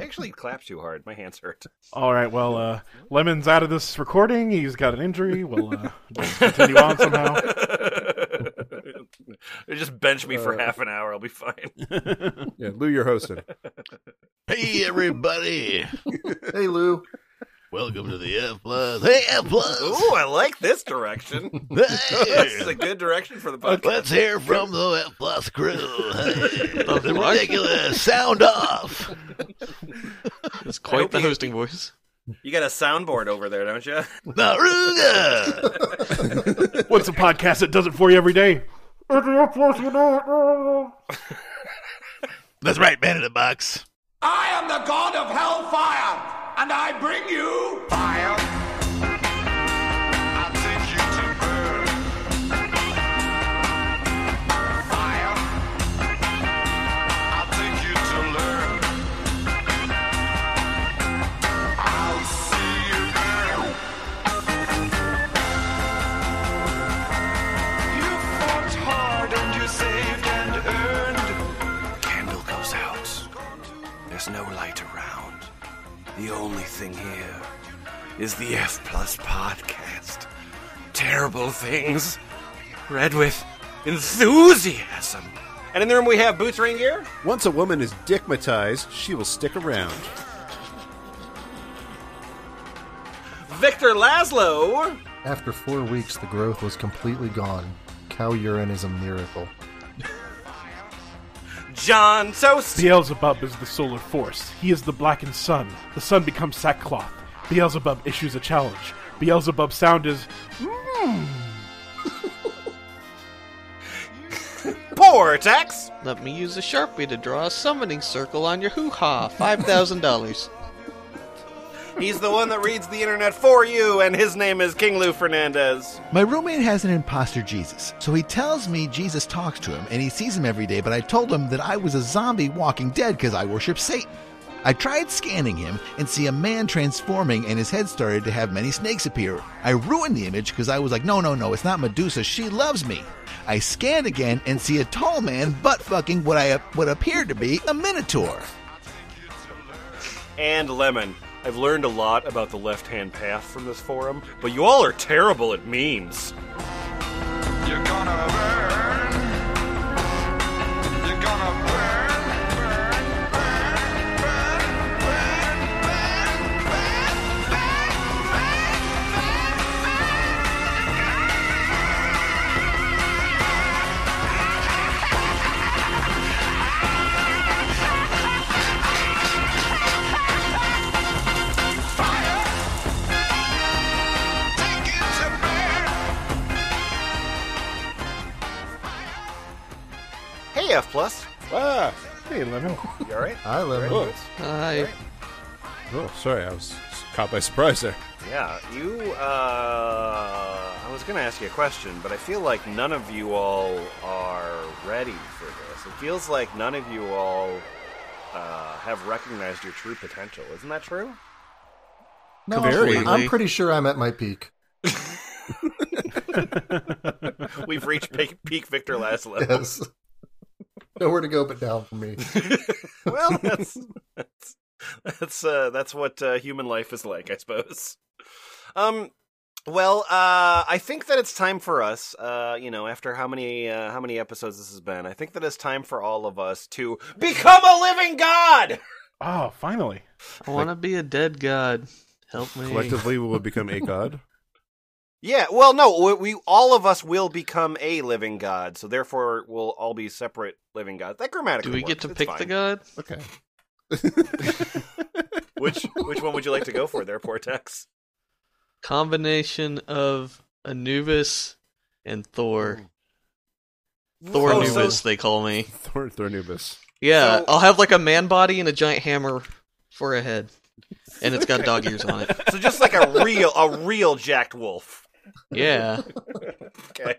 I actually clapped too hard. My hands hurt. All right, well, uh, Lemon's out of this recording. He's got an injury. We'll uh, just continue on somehow. just bench me for half an hour. I'll be fine. Yeah, Lou, you're hosting. Hey everybody! Hey, Lou. Welcome to the F plus. Hey F plus. Ooh, I like this direction. this is a good direction for the podcast. Let's hear from the F plus crew. Hey, the ridiculous sound off. It's quite the you- hosting voice. You got a soundboard over there, don't you? Naruga. What's a podcast that does it for you every day? Uh, That's right, man in the box. I am the god of hellfire, and I bring you fire. I'll take you to burn. Fire. I'll take you to learn. I'll see you burn. You fought hard and you saved and earned. Candle goes out. There's no light around. The only thing here is the F Plus podcast. Terrible things read with enthusiasm. And in the room we have Boots Raingear. Once a woman is dickmatized, she will stick around. Victor Laszlo. After four weeks, the growth was completely gone. Cow urine is a miracle. John Toast. Beelzebub is the solar force. He is the blackened sun. The sun becomes sackcloth. Beelzebub issues a challenge. Beelzebub's sound is hmm. Portaxx. Let me use a sharpie to draw a summoning circle on your hoo ha. Five thousand dollars. He's the one that reads the internet for you, and his name is King Lou Fernandez. My roommate has an imposter Jesus, so he tells me Jesus talks to him and he sees him every day, but I told him that I was a zombie walking dead because I worship Satan. I tried scanning him and see a man transforming and his head started to have many snakes appear. I ruined the image because I was like, no, no, no, it's not Medusa. She loves me. I scanned again and see a tall man butt fucking what I what appeared to be a minotaur. And Lemon. I've learned a lot about the left hand path from this forum, but you all are terrible at memes. F plus. Ah! Hey, Lemon. You all right? I live Whoa. I Oh, sorry, I was caught by surprise there. Yeah, you. Uh, I was going to ask you a question, but I feel like none of you all are ready for this. It feels like none of you all uh, have recognized your true potential. Isn't that true? No, Very. I'm, I'm pretty sure I'm at my peak. We've reached peak, peak Victor Laszlo. Yes. Nowhere to go but down for me. well, that's that's that's, uh, that's what uh, human life is like, I suppose. Um. Well, uh, I think that it's time for us. Uh, you know, after how many uh, how many episodes this has been, I think that it's time for all of us to become a living god. Oh, finally. I want to be a dead god. Help me. Collectively, we will become a god. Yeah. Well, no, we, we all of us will become a living god, so therefore we'll all be separate living gods. That grammatically Do we get to It's pick fine. the god? Okay. Which which one would you like to go for there, Portaxx? Combination of Anubis and Thor. Thor Oh, Anubis, so- they call me. Thor, Thor Anubis. Yeah, So- I'll have like a man body and a giant hammer for a head, and it's got dog ears on it. So just like a real a real jacked wolf. Yeah, okay.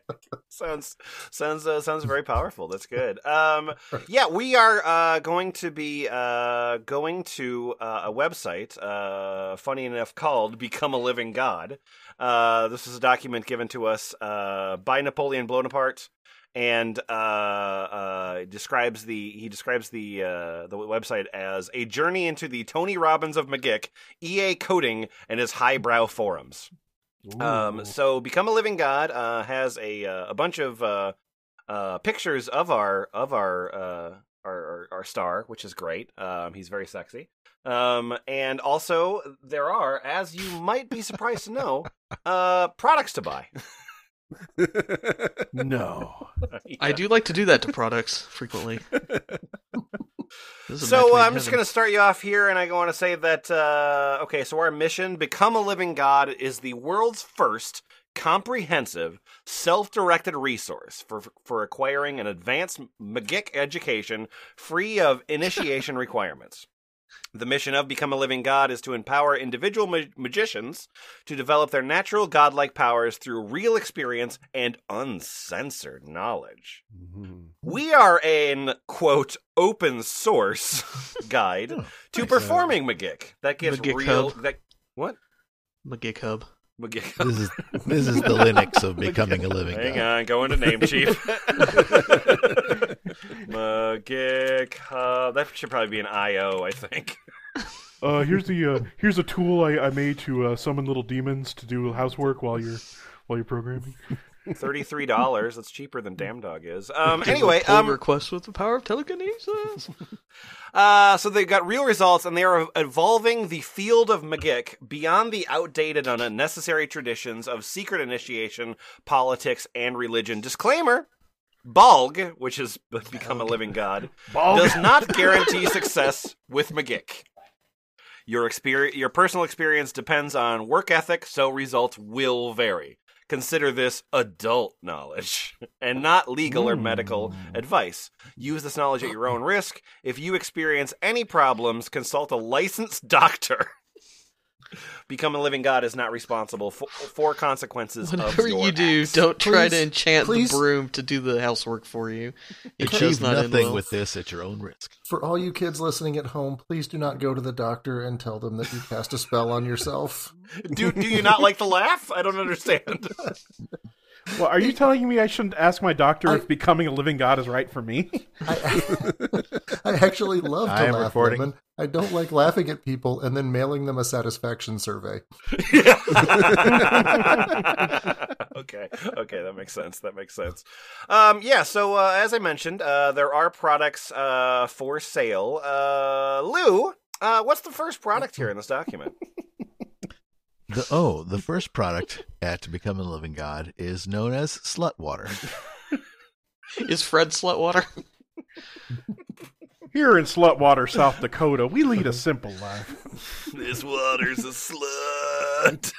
Sounds sounds uh, sounds very powerful. That's good. Um yeah we are uh going to be uh going to uh, a website uh funny enough called become a living god. Uh this is a document given to us uh by Napoleon Blownapart and uh, uh, describes the he describes the uh, the website as a journey into the Tony Robbins of Magick, EA Koetting, and his highbrow forums. Um, so, Become a Living God uh, has a uh, a bunch of uh, uh, pictures of our of our, uh, our our our star, which is great. Um, he's very sexy. Um, and also there are, as you might be surprised to know, uh, products to buy. no. I do like to do that to products frequently. This is a match So uh, I'm just going to start you off here, and I want to say that uh, okay. So our mission, become a living God, is the world's first comprehensive, self-directed resource for for acquiring an advanced Magick education free of initiation requirements. The mission of Become a Living God is to empower individual ma- magicians to develop their natural godlike powers through real experience and uncensored knowledge. Mm-hmm. We are an quote open source guide oh, to performing Magick that gives real Hub. that what Magick Hub. Magick. This is this is the Linux of becoming a living Hang God. on, go into name chief. Magick That should probably be an IO, I think. Uh, here's the uh, here's a tool I, I made to uh, summon little demons to do housework while you're while you're programming. Thirty-three dollars. That's cheaper than Damn Dog is. Um. Anyway, um. request with the power of telekinesis. Uh, so they got real results, and they are evolving the field of Magick beyond the outdated and unnecessary traditions of secret initiation, politics, and religion. Disclaimer: Balg, which has become a living god, Balg. does not guarantee success with Magick. Your experience, your personal experience depends on work ethic, so results will vary. Consider this adult knowledge and not legal or medical hmm. advice. Use this knowledge at your own risk. If you experience any problems, consult a licensed doctor. Become a living god is not responsible for, for consequences of Whatever your you do, acts. don't try to enchant please- the broom to do the housework for you. It Achieve not nothing well. with this at your own risk. For all you kids listening at home, please do not go to the doctor and tell them that you cast a spell on yourself. Do do you not like the laugh? I don't understand. Well, are you telling me I shouldn't ask my doctor I- if becoming a living god is right for me? I, I actually love to I am laugh, recording. Lemon. I don't like laughing at people and then mailing them a satisfaction survey. okay, okay, that makes sense. That makes sense. Um, yeah. So uh, as I mentioned, uh, there are products uh, for sale. Uh, Lou, uh, what's the first product here in this document? The oh, the first product at Becoming a Living God is known as slut water. Is Fred Slutwater? Here in Slutwater, South Dakota, we lead a simple life. this water's a slut.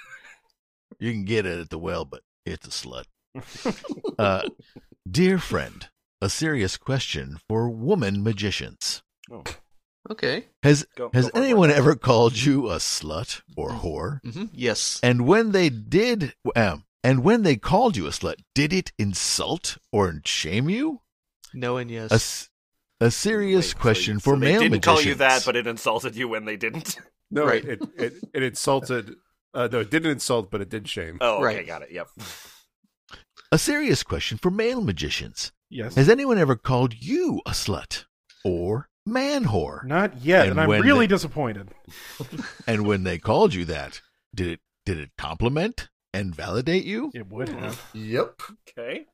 You can get it at the well, but it's a slut. uh, dear friend, a serious question for woman magicians. Okay. Has Go- has go for it, anyone Mark. ever called you a slut or whore? hmm Yes. And when they did, um, and when they called you a slut, did it insult or shame you? No and yes. A, s- a serious Wait, question you- for so they didn't magicians. call you that, but it insulted you when they didn't. No, Right. it, it, it, it insulted. Uh, no, it didn't insult, but it did shame. Oh, okay, Right. got it. Yep. a serious question for male magicians. Yes. Has anyone ever called you a slut or man whore? Not yet, And and, I'm really they- disappointed. And when they called you that, did it did it compliment and validate you? It would have. Yep. Okay.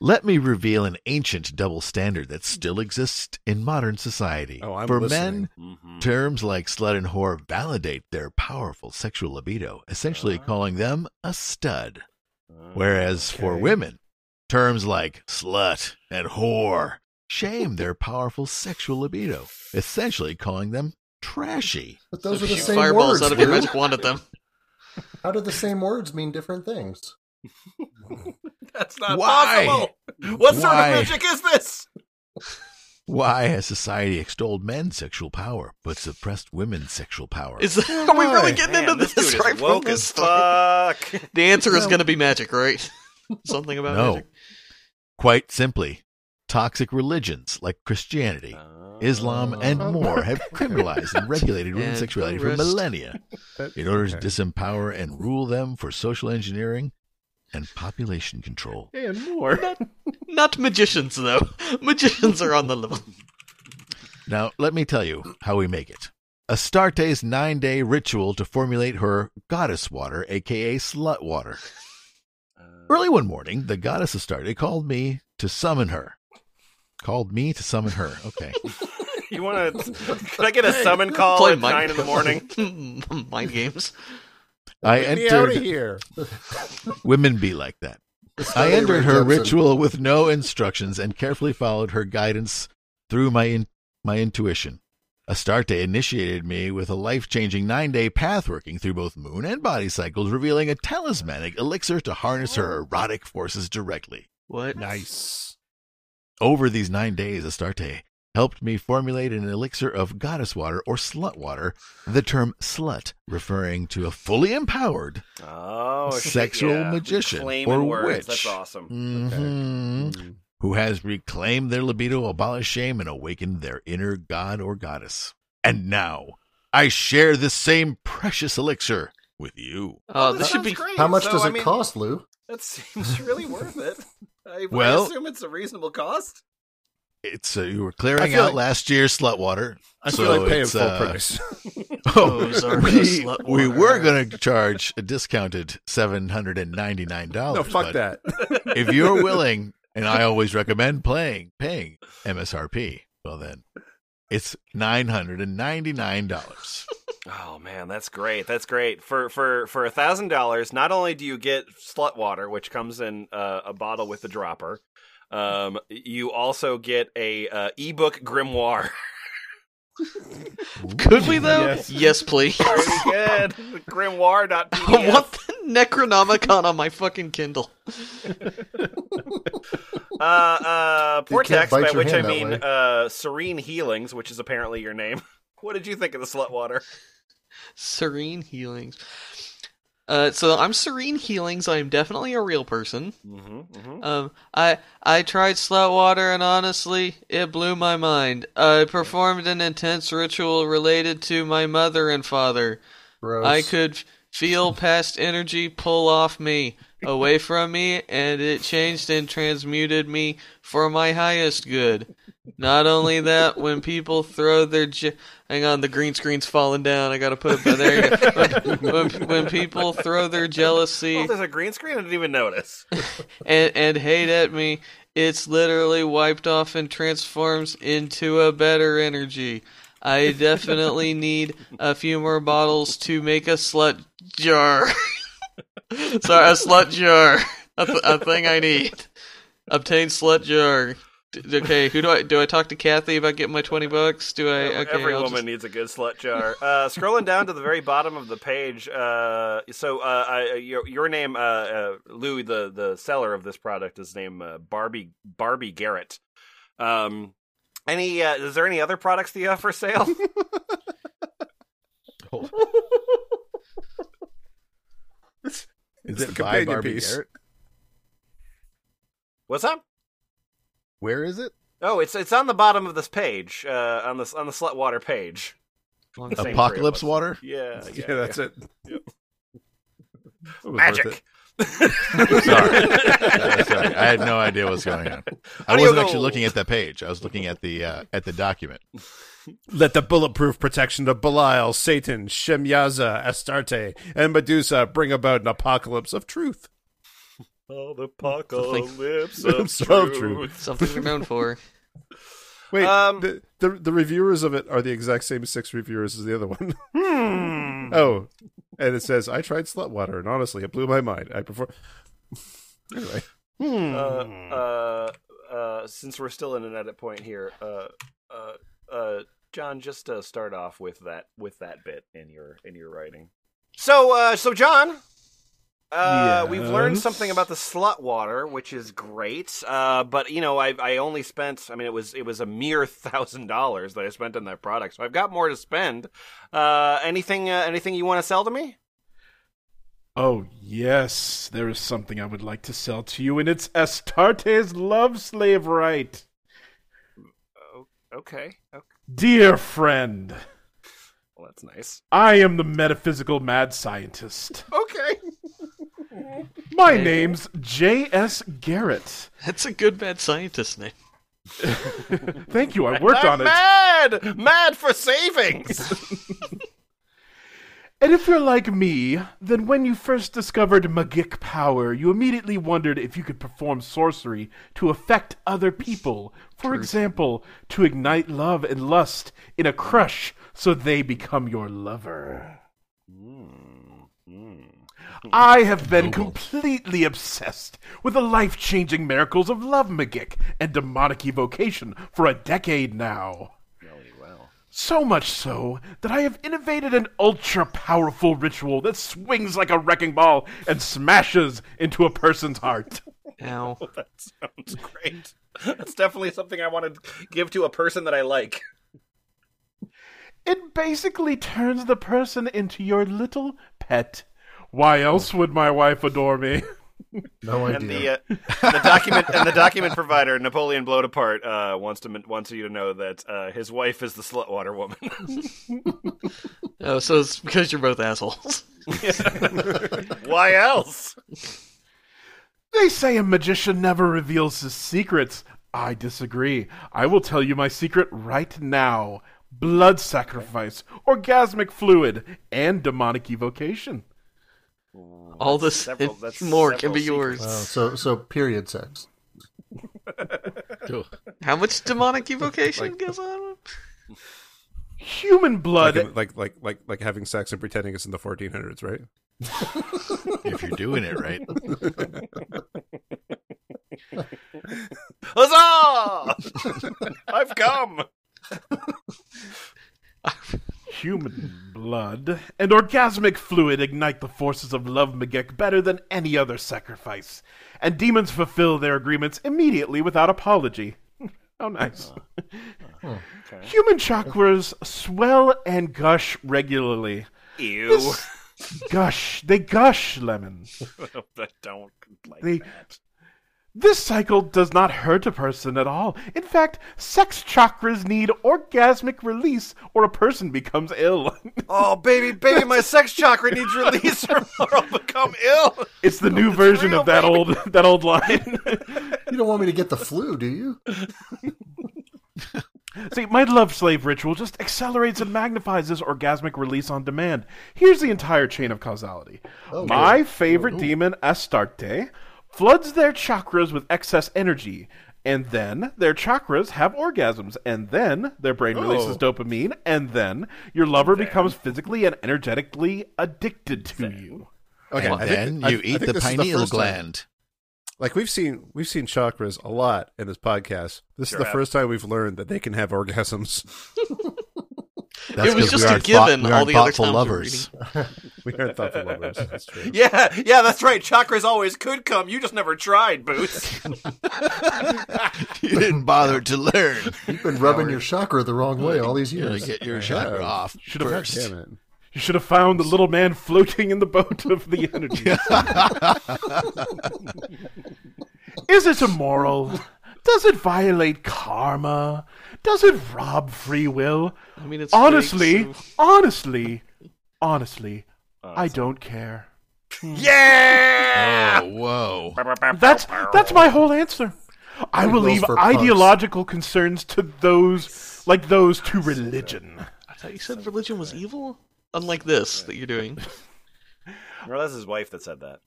Let me reveal an ancient double standard that still exists in modern society. Oh, I'm For listening. men, Mhm. terms like slut and whore validate their powerful sexual libido, essentially Ah. calling them a stud. Whereas for women, terms like slut and whore shame their powerful sexual libido, essentially calling them trashy. But those So are the shoot same fireballs words. out of your magic wand at them. How do the same words mean different things? That's not Why? possible. What sort of magic is this? Why has society extolled men's sexual power but suppressed women's sexual power? Is are we really getting Man, into this this, dude right is from woke the as fuck. The answer is going to be magic, right? Something about no. magic. Quite simply, toxic religions like Christianity, Islam, and Uh, more have criminalized and regulated women's sexuality for millennia in order to disempower and rule them for social engineering and population control. And more. Not magicians, though. Magicians are on the level. Now, let me tell you how we make it. Astarte's nine day ritual to formulate her goddess water, aka slut water. Early one morning, the goddess Astarte called me to summon her. Called me to summon her. Okay. You want to? Can I get a summon call Play at mind- nine in the morning? Mind games. I Get me out of entered. here. Women be like that. I entered her ritual with no instructions and carefully followed her guidance through my in, my intuition. Astarte initiated me with a life-changing nine-day path working through both moon and body cycles, revealing a talismanic elixir to harness her erotic forces directly. What? Nice. Over these nine days, Astarte helped me formulate an elixir of goddess water or slut water, the term slut referring to a fully empowered Oh, Sexual yeah. magician Claiming or words. witch. That's awesome. Mhm. who has reclaimed their libido, abolished shame, and awakened their inner god or goddess. And now I share this same precious elixir with you. Oh, that this should be. great. How much So, does I it mean, cost, Lou? That seems really worth it. I, Well- I assume it's a reasonable cost. It's uh, you were I clearing out like- last year's slut water. I so feel like paying full uh, price. Oh, Those are the we, we were going to charge a discounted seven hundred and ninety nine dollars. no, fuck that. if you're willing, and I always recommend playing paying MSRP, well then, it's nine hundred and ninety nine dollars. Oh man, that's great. That's great. For for for a thousand dollars, not only do you get slut water, which comes in uh, a bottle with a dropper, um, you also get a uh, ebook grimoire. Could we though? Yes. Yes, please. Pretty good. Grimoire.pdf. I want the Necronomicon on my fucking Kindle. Uh, uh, Portaxx, bite by which I mean uh, Serene Healings, which is apparently your name. What did you think of the slut water? Serene Healings. Uh, so I'm Serene Healings. I'm definitely a real person. Mm-hmm, mm-hmm. Um, I I tried slut water and honestly, it blew my mind. I performed an intense ritual related to my mother and father. Gross. I could feel past energy pull off me, away from me, and it changed and transmuted me for my highest good. Not only that, when people throw their hang on, the green screen's falling down. I gotta put it back there. you go. When, when, when people throw their jealousy Oh, there's a green screen. I didn't even notice. and and hate at me, it's literally wiped off and transforms into a better energy. I definitely need a few more bottles to make a slut jar. Sorry, a slut jar. A, th- a thing I need. Obtain slut jar. D- Okay, who do I do? I talk to Kathy about getting my twenty bucks? Do I? Okay, Every I'll woman just- needs a good slut jar. Uh, scrolling down to the very bottom of the page. Uh, so uh, I, your your name, uh, uh, Lou, the the seller of this product, is named uh, Barbie Barbie Garrett. Um, any? Uh, is there any other products that you have for sale? Is It's it the by companion Barbie piece. Garrett? What's up? Where is it? Oh, it's it's on the bottom of this page, uh, on this on the slut water page. Long Apocalypse three of us. water. Yeah, yeah, Yeah, that's it. Yep. It Magic. it. Sorry. Yeah, sorry. I had no idea what was going on. I Audio wasn't actually looking at that page. I was looking at the uh, at the document. Let the bulletproof protection of Belial, Satan, Shemyaza, Astarte, and Medusa bring about an apocalypse of truth. Oh, the apocalypse of of truth. truth. Something we're known for. Wait, Um, the, the the reviewers of it are the exact same six reviewers as the other one. Hmm. oh, and it says I tried slut water, and honestly, it blew my mind. I prefer. anyway, uh, uh, uh, since we're still in an edit point here, uh, uh, uh, John, just uh, start off with that with that bit in your in your writing. So, uh, so John, uh, we've learned something about the slut water, which is great. Uh, but you know, I I only spent. I mean, it was it was a mere thousand dollars that I spent on that product, so I've got more to spend. Uh, anything uh, anything you want to sell to me? Oh, yes, there is something I would like to sell to you, and it's Astarte's love slave right. Okay, okay. Dear friend, Well, that's nice. I am the metaphysical mad scientist. Okay. My name's J.S. Garrett. That's a good bad scientist name. Thank you. I worked on I'm it. mad, mad for savings. And if you're like me, then when you first discovered magic power, you immediately wondered if you could perform sorcery to affect other people. For example, to ignite love and lust in a crush so they become your lover. I have been completely obsessed with the life changing miracles of love magic and demonic evocation for a decade now. So much so that I have innovated an ultra powerful ritual that swings like a wrecking ball and smashes into a person's heart. Ow. that sounds great. That's definitely something I want to give to a person that I like. It basically turns the person into your little pet. Why else would my wife adore me? No And idea. the uh, the document and the document provider Napoleon Blownapart uh, wants to wants you to know that uh, his wife is the Slutwater woman. Oh, so it's because you're both assholes. Why else? They say a magician never reveals his secrets. I disagree. I will tell you my secret right now blood sacrifice, orgasmic fluid, and demonic evocation. All this several- that's more can be yours. Oh, so so period sex. How much demonic evocation goes on? Human blood. Like, like like like like having sex and pretending it's in the 1400s, right? if you're doing it right. Huzzah! I've come. Human blood and orgasmic fluid ignite the forces of love magic better than any other sacrifice, and demons fulfill their agreements immediately without apology. How nice. Human chakras swell and gush regularly. Ew. Gush. They gush, Lemon. I don't like They- that. This cycle does not hurt a person at all. In fact, sex chakras need orgasmic release or a person becomes ill. Oh, baby, baby, my sex chakra needs release or I'll become ill. it's the new version real, of that baby. old that old line. You don't want me to get the flu, do you? See, my love slave ritual just accelerates and magnifies this orgasmic release on demand. Here's the entire chain of causality. my favorite demon, Astarte, floods their chakras with excess energy. And then their chakras have orgasms, and then their brain releases oh. dopamine, and then your lover becomes physically and energetically addicted to you. Okay, and I then think, you I eat think the this is pineal time- gland. Like we've seen, we've seen chakras a lot in this podcast. This Sure is the have. first time we've learned that they can have orgasms. That's It was just a aren't given we all the other thoughtful times we were lovers. We aren't thoughtful lovers. That's true. Yeah, yeah, that's right. Chakras always could come. You just never tried, Boots. you didn't bother to learn. You've been rubbing your chakra the wrong way all these years. get your chakra off Should've- first. Damn it. You should have found the little man floating in the boat of the energy. Is it immoral? Does it violate karma? Does it rob free will? I mean, it's honestly, fake, so- honestly, honestly, oh, I don't care. yeah. Oh, whoa. That's that's my whole answer. I will leave for punks. ideological concerns to those like those to religion. I thought you said religion was evil. Unlike this that you're doing. Well, that's his wife that said that.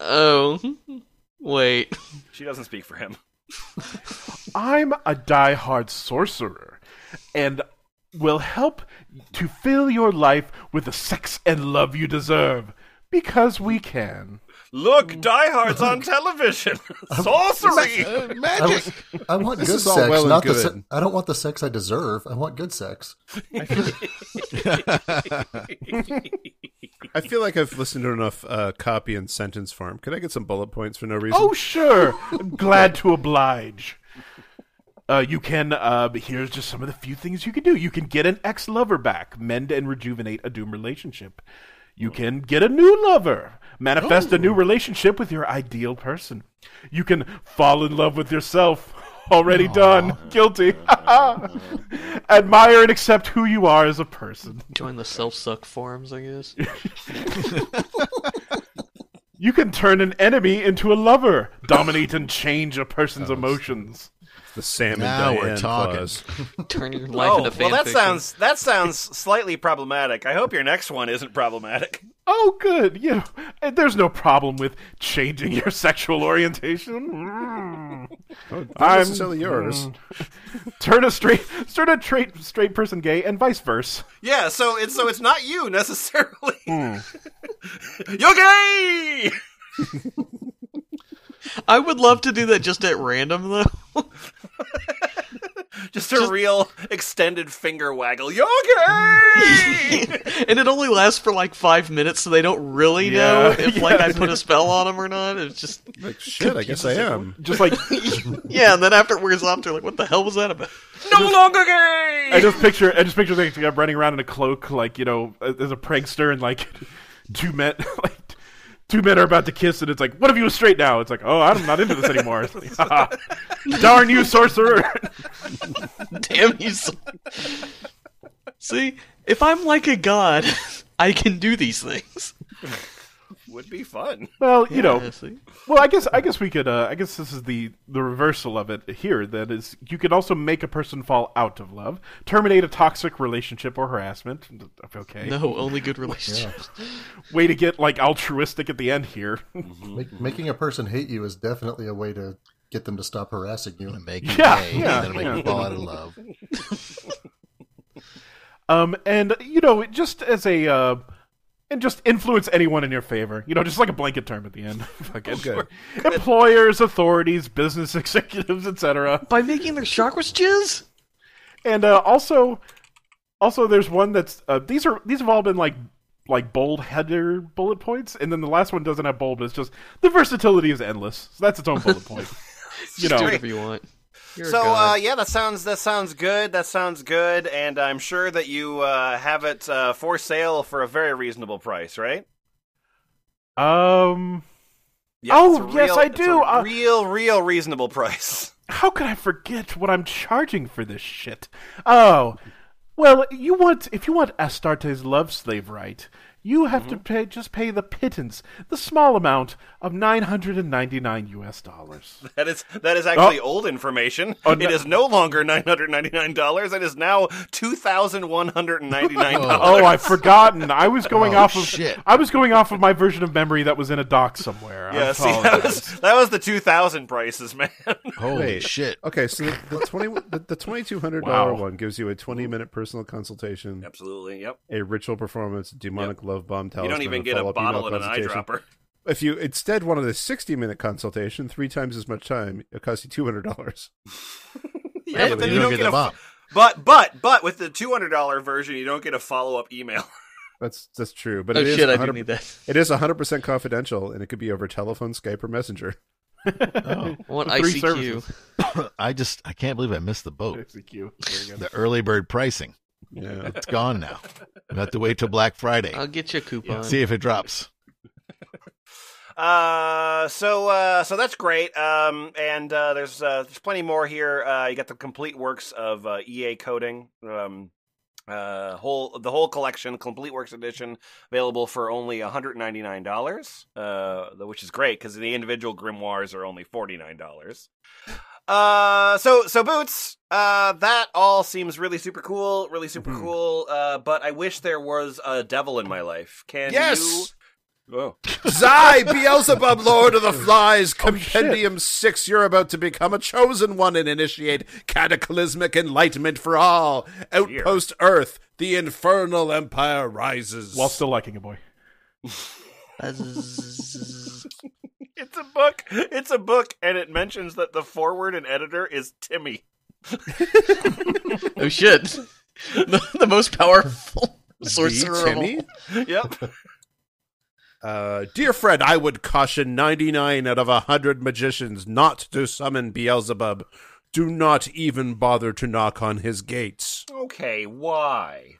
Oh, wait. She doesn't speak for him. I'm a die-hard sorcerer, and will help to fill your life with the sex and love you deserve. Because we can. Look, Die Hard's on television. Sorcery. Uh, I, magic. was- I want This good is sex, well and not the. good. Se- I don't want the sex I deserve. I want good sex. I feel like I've listened to enough uh, copy and sentence farm. Could I get some bullet points for no reason? Oh, sure. Glad to oblige. Uh, you can, uh, here's just some of the few things you can do. You can get an ex lover back, mend and rejuvenate a doomed relationship. You can get a new lover, manifest a new relationship with your ideal person. You can fall in love with yourself. Already done. Guilty. Admire and accept who you are as a person. Join the self suck forums, I guess. You can turn an enemy into a lover, dominate and change a person's emotions. The Sam and Now we're talking. clause. Turn your life Oh, into fan well, that fiction. sounds that sounds slightly problematic. I hope your next one isn't problematic. Oh, good. You know, there's no problem with changing your sexual orientation. Mm. Not I'm- necessarily yours. Turn a straight, turn a straight, straight person gay, and vice versa. Yeah, so it's so it's not you necessarily. Hmm. You're gay. I would love to do that just at random though. Just a real extended finger waggle. You're gay. and it only lasts for like five minutes, so they don't really know Yeah, if like. I put a spell on them or not. It's just Like, shit, I guess I am. Just like yeah, and then after it wears off, they're like, "What the hell was that about?" no longer gay. I just picture, I just picture like I'm running around in a cloak, like you know, as a prankster, and like two men, like two men are about to kiss, and it's like, what if you was straight now? It's like, oh, I'm not into this anymore. It's like, "Haha. Darn you, sorcerer! Damn you! so- See, if I'm like a god, I can do these things. Would be fun. well, you know, Yeah, well, I guess, I guess we could, uh, I guess this is the the reversal of it here. That is, you can also make a person fall out of love, terminate a toxic relationship or harassment. Okay, No, only good relationships. way to get like altruistic at the end here. Make, making a person hate you is definitely a way to get them to stop harassing you. Make you Yeah, gay, yeah, and then make yeah. you fall out of love. Um, and you know, just as a uh, and just influence anyone in your favor. You know, just like a blanket term at the end. Fucking good. Employers, authorities, business executives, etc. By making their chakras jizz. And uh, also, also, there's one that's uh, these are these have all been like like bold header bullet points, and then the last one doesn't have bold, but it's just the versatility is endless. So that's its own bullet point. you Do know, whatever you want. You're So uh, yeah, that sounds that sounds good. That sounds good, and I'm sure that you uh, have it uh, for sale for a very reasonable price, right? um, Yeah, Oh, a yes, I do. a Uh, real, real reasonable price. how could I forget what I'm charging for this shit? Oh, well, you want if you want Astarte's love slave right, you have to mm-hmm. pay just pay the pittance, the small amount of nine hundred and ninety nine U.S. dollars. That is that is actually oh. old information. Oh, it no- is no longer nine hundred ninety nine dollars. It is now two thousand one hundred ninety nine oh, dollars. Oh, I've forgotten. I was going Oh, off of shit. I was going off of my version of memory that was in a doc somewhere. Yeah, see, that was that was the two thousand prices, man. Holy Wait. shit! Okay, so the, the twenty the, the twenty two hundred dollar Wow. one gives you a twenty minute personal consultation, Absolutely, yep. a ritual performance, demonic love bomb You don't even get a follow-up bottle email and an eyedropper. If you instead wanted a sixty minute consultation, three times as much time, it costs you two hundred dollars. Yeah, but then you you don't don't get get a bomb. but but but with the two hundred dollar version, you don't get a follow up email. That's that's true, but oh it is shit, I do 100 need that. It is hundred percent confidential, and it could be over telephone, Skype, or Messenger. Oh. I want Three ICQ. services. I just I can't believe I missed the boat. Execute. Very good. The early bird pricing. Yeah, It's gone now. We have to wait till Black Friday. I'll get you a coupon. See if it drops. Uh, so uh, so that's great. Um, and uh, there's uh, there's plenty more here. Uh, you got the complete works of uh, EA Koetting. Um, uh, whole the whole collection, complete works edition, available for only one hundred ninety nine dollars. Uh, which is great because the individual grimoires are only forty nine dollars. Uh, so so boots. Uh, that all seems really super cool, really super cool. Uh, but I wish there was a devil in my life. Can Yes! you? Oh. Zai, Beelzebub, Lord of the Flies, Oh. Compendium 6, you're about to become a chosen one and initiate cataclysmic enlightenment for all. Outpost Earth, the infernal empire rises. While still liking a boy. Buzz. It's a book. It's a book, and it mentions that the forward and editor is Timmy. oh shit. The, the most powerful sorcerer. Timmy? Yep. Uh, dear Fred, I would caution 99 out of a 100 magicians not to summon Beelzebub. Do not even bother to knock on his gates. okay, why?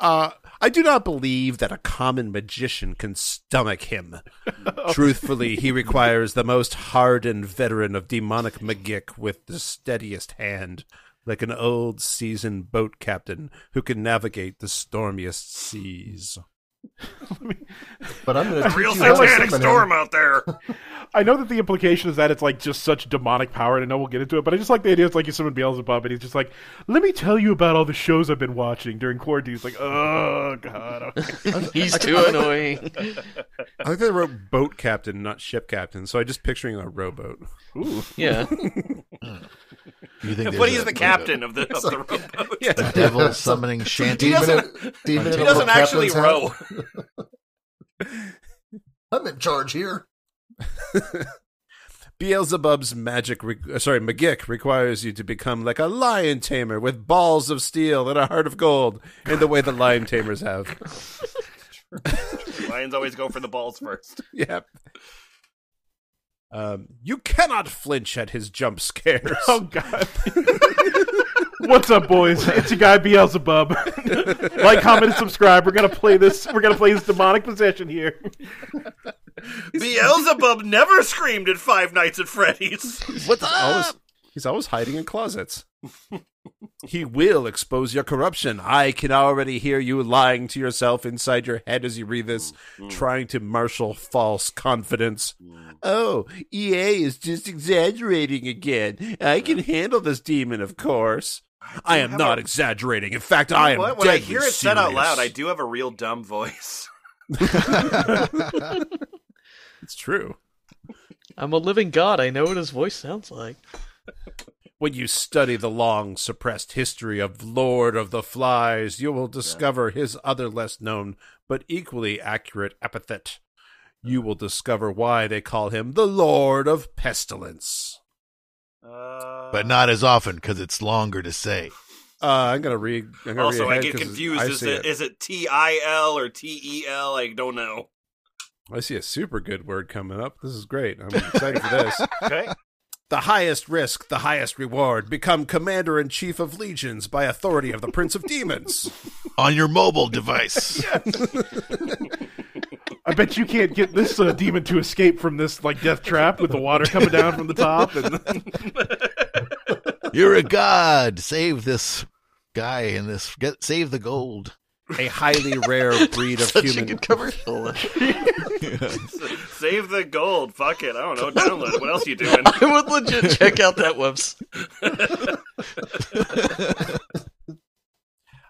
Uh, I do not believe that a common magician can stomach him. Truthfully, he requires the most hardened veteran of demonic magic with the steadiest hand, like an old seasoned boat captain who can navigate the stormiest seas. But I'm going to A real teach you satanic storm him. out there. I know that the implication is that it's like just such demonic power, and I know we'll get into it, but I just like the idea it's like you summon Beelzebub, and he's just like, "Let me tell you about all the shows I've been watching during quarantine." He's like, "Oh God, okay." He's too annoying. I think they wrote boat captain, not ship captain. So I just picturing a rowboat. Ooh. Yeah. You think but he's the captain of the of the rowboat. The devil summoning shanty. He doesn't. Demon, demon He doesn't actually row. I'm in charge here. Beelzebub's magic, re- sorry, Magic requires you to become like a lion tamer with balls of steel and a heart of gold, in the way the lion tamers have. Lions always go for the balls first. Yep. Um, you cannot flinch at his jump scares. oh God. What's up, boys? It's your guy Beelzebub. like, comment, and subscribe. We're gonna play this. We're gonna play this demonic possession here. Beelzebub never screamed at Five Nights at Freddy's. What's ah. always, he's always hiding in closets. he will expose your corruption. I can already hear you lying to yourself inside your head as you read this, trying to marshal false confidence. Oh, EA is just exaggerating again. I can handle this demon, of course. I am not a- exaggerating. In fact, I am What? When I hear it said out loud, I do have a real dumb voice. It's true. I'm a living god. I know what his voice sounds like. When you study the long suppressed history of Lord of the Flies, you will discover his other less known but equally accurate epithet. You will discover why they call him the Lord of Pestilence. Uh, but not as often because it's longer to say. Uh, I'm gonna read. I'm gonna Also, read I ahead get 'cause confused. I Is see it is it T I L or T E L? I don't know. I see a super good word coming up. This is great. I'm excited for this. Okay. The highest risk, the highest reward. Become commander in chief of legions by authority of the Prince of Demons. On your mobile device. I bet you can't get this uh, demon to escape from this like death trap with the water coming down from the top. And You're a god. Save this guy and this. Get save the gold. A highly rare breed of Such a human. good commercial. Save the gold. Fuck it. I don't know. Download. What else you doing? I would legit check out that website.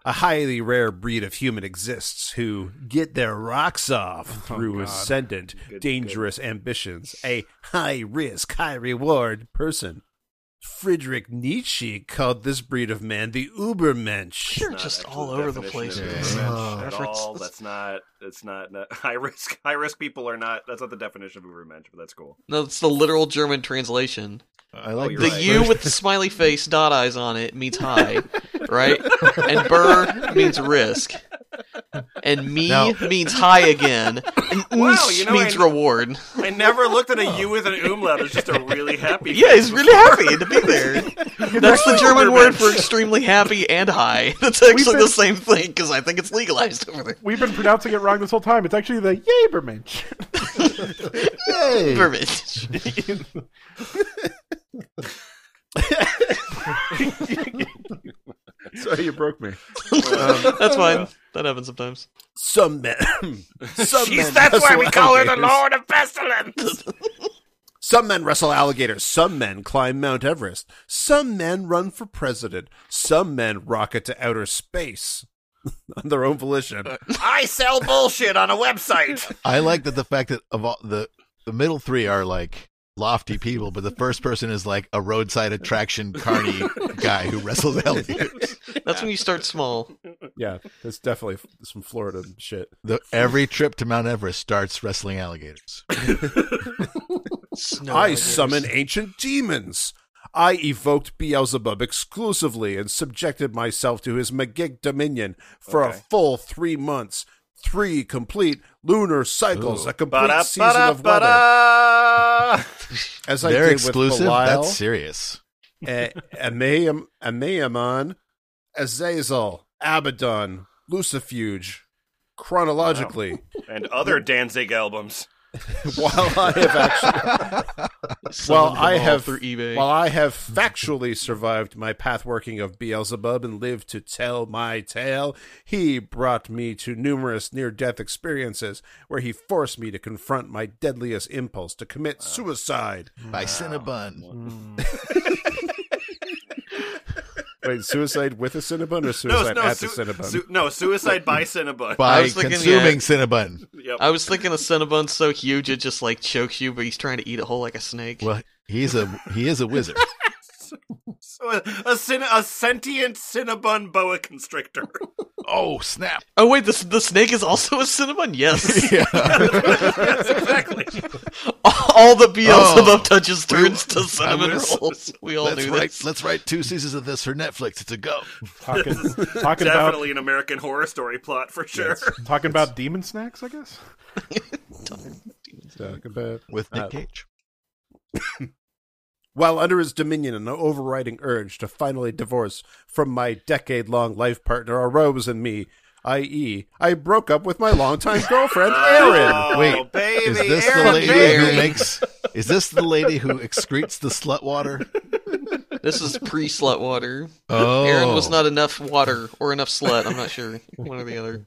A highly rare breed of human exists who get their rocks off oh, through ascendant, dangerous ambitions. A high risk, high reward person. Friedrich Nietzsche called this breed of man the Ubermensch. You're just all over the place. of with Ubermensch at all. That's not. That's not, not high risk. High risk people are not. That's not the definition of Ubermensch, but that's cool. No, it's the literal German translation. I oh, like you're The right. U with the smiley face, dot eyes on it means high, right? And burr means risk. And me Now- means high again. And Wow, you know, means I- reward. I never looked at a U with an umlaut It's just a really happy. Yeah, face he's really happy to be there. That's the German word for extremely happy and high. That's actually been- the same thing because I think it's legalized over there. we've been pronouncing it wrong this whole time. It's actually the Yabermensch. Hey. Verbiage. Sorry, you broke me. Um, that's fine. That happens sometimes. Some men. some Jeez, men that's why wrestle we call her the. Lord of Pestilence. Some men wrestle alligators. Some men climb Mount Everest. Some men run for president. Some men rocket to outer space on their own volition. I sell bullshit on a website. I like that the fact that of all the the middle three are like lofty people, but the first person is like a roadside attraction carny guy who wrestles alligators. That's when you start small. Yeah, that's definitely some Florida shit. The, every trip to Mount Everest starts wrestling alligators. Snow I alligators. summon ancient demons. I evoked Beelzebub exclusively and subjected myself to his Magick dominion for a full three months. Three complete lunar cycles, Ooh. a complete Ba-da, season ba-da, of weather. ba-da. As I They're exclusive. Belial, That's serious. A- Ameam- Azazel, Abaddon, Lucifuge, chronologically. And other Danzig albums. while I have actually, Selling while I have through eBay. while I have factually survived my pathworking of Beelzebub and lived to tell my tale, he brought me to numerous near-death experiences where he forced me to confront my deadliest impulse to commit suicide. By Cinnabon. Hmm. Wait, suicide with a Cinnabon or No, suicide no, at su- the Cinnabon? su- no, suicide by Cinnabon. I By was thinking, consuming yeah. Cinnabon. Yep. I was thinking a Cinnabon's so huge it just like chokes you, but he's trying to eat a whole like a snake. Well, he's a he is a wizard. So a, a, cin- a sentient Cinnabon boa constrictor. oh snap! Oh wait, the the snake is also a Cinnabon. Yes, Yeah. yes, exactly. all the Beelzebub Oh. touches turns to I cinnamon rolls. We all let's do write this. let's write two seasons of this for Netflix. It's a go. Talking, talking about Definitely an American horror story plot for sure. talking about demon snacks, I guess. Talk about- With Nick Uh, Cage. While under his dominion, an overriding urge to finally divorce from my decade long life partner arose in me, i.e., I broke up with my longtime girlfriend, oh, Erin. Oh, Wait, baby, Is this Aaron, the lady baby. who makes? Is this the lady who excretes the slut water? This is pre slut water. Oh, Aaron was not enough water or enough slut. I'm not sure. One or the other.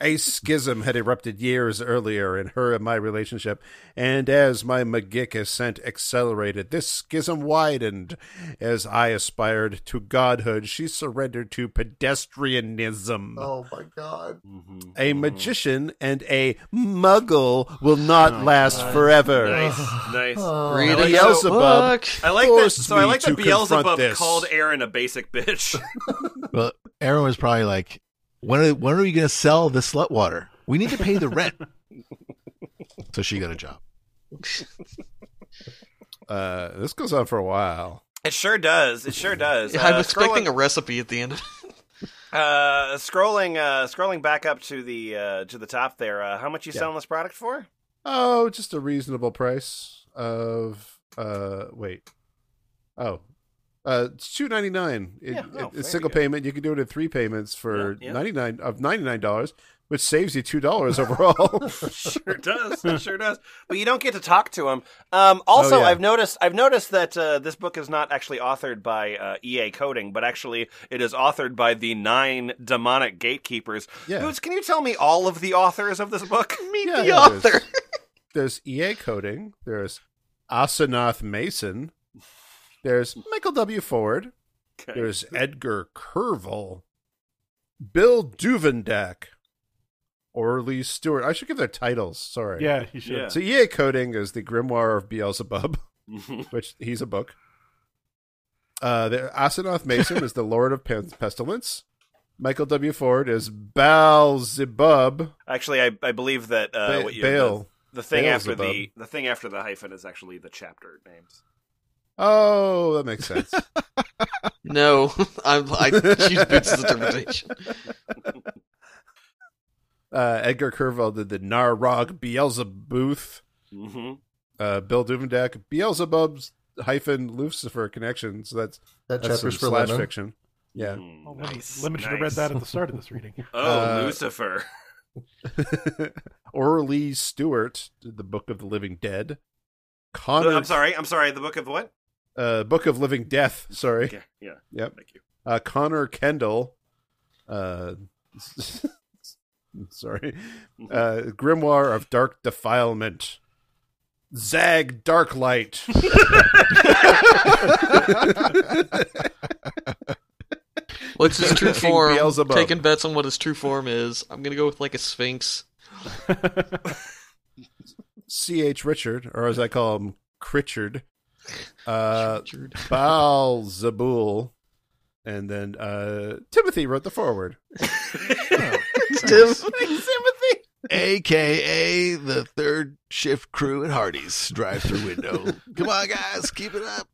A schism had erupted years earlier in her and my relationship, and as my Magick ascent accelerated, this schism widened. As I aspired to godhood, she surrendered to pedestrianism. Oh my god. A magician and a muggle will not oh, last forever. Nice, nice. Read like a Beelzebub. I like that. So I like to that Beelzebub called Aaron a basic bitch. Well, Aaron was probably like, "When are, when are we going to sell the slut water? We need to pay the rent." so she got a job. Uh, this goes on for a while. it sure does. It sure does. I'm Uh, expecting a scrolling, recipe at the end. uh, scrolling, uh, scrolling back up to the uh, to the top there. Uh, how much you selling this product for? Oh, just a reasonable price of uh wait. Oh. Uh it's two ninety nine. It, Yeah, oh, it's single payment. You can do it in three payments for Yeah, yeah. ninety nine of ninety nine dollars, which saves you two dollars overall. sure does. It sure does. But you don't get to talk to him. Um, also, Oh, yeah. I've noticed. I've noticed that uh, this book is not actually authored by uh, EA Koetting, but actually it is authored by the nine demonic gatekeepers. Yeah. Boots, can you tell me all of the authors of this book? Meet the author. there's- There's EA Koetting, there's Asenath Mason, there's Michael W. Ford, Okay. there's Edgar Kerval, Bill Duvendack, Orlee Stewart. I should give their titles, sorry. Yeah, you should. Yeah. So EA Koetting is the Grimoire of Beelzebub, which he's a book. Uh, the Asenath Mason is the Lord of Pen- Pestilence. Michael W. Ford is Baalzebub. Actually, I, I believe that uh, Ba- what you, Baal. the, the thing after the the thing after the hyphen is actually the chapter names. Oh, that makes sense. No, I'm, I choose Boots' interpretation. uh, Edgar Kerval did the Narrog Beelzebuth. hmm Uh, Bill Duvendack Beelzebub's hyphen Lucifer connection. So that's That that's chapter's for slash Lemon. fiction. Yeah. Mm, Oh, Lemon, nice, Lemon should have read that at the start of this reading. Oh, Uh, Lucifer. Orlee Stewart did the Book of the Living Dead. Connor, I'm sorry. I'm sorry. The book of what? Uh, Book of Living Death. Sorry. Yeah, yeah. Yep. Thank you. Uh, Connor Kendall. Uh, sorry. Uh, Grimoire of Dark Defilement. Zag Dark Light. What's his true King form? Beelzebub. Taking bets on what his true form is. I'm gonna go with like a sphinx. C.H. Richard, or as I call him, Critchard. Uh. Baal Zabul. And then uh, Timothy wrote the foreword. Timothy. AKA the third shift crew at Hardee's drive through window. Come on, guys, keep it up.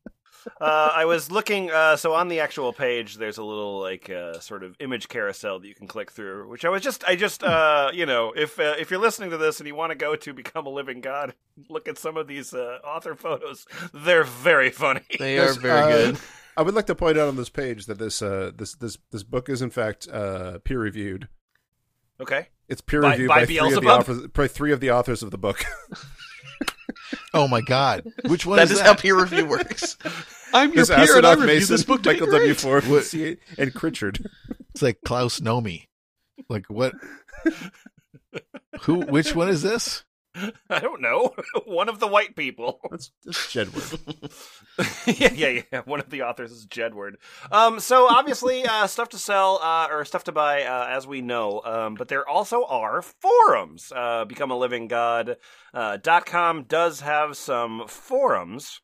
Uh, I was looking. Uh, so on the actual page, there's a little like uh, sort of image carousel that you can click through. Which I was just, I just, uh, you know, if uh, if you're listening to this and you want to go to become a living god, look at some of these uh, author photos. They're very funny. They are Yes, very uh, good. I would like to point out on this page that this uh, this this this book is in fact uh, peer reviewed. Okay. It's peer reviewed by by, three, of the authors, by three of the authors of the book. Oh my God! Which one That is is that? how peer review works. I'm your There's peer and I Asadov review Mason, this book to Michael W. great. Ford, and Critchard. It's like Klaus Nomi. Like what? Who? Which one is this? I don't know. One of the white people. That's, that's Jedward. yeah, yeah, yeah. One of the authors is Jedward. Um, so obviously, uh, stuff to sell uh, or stuff to buy, uh, as we know. Um, but there also are forums. Uh, Become a Living God uh, dot com does have some forums,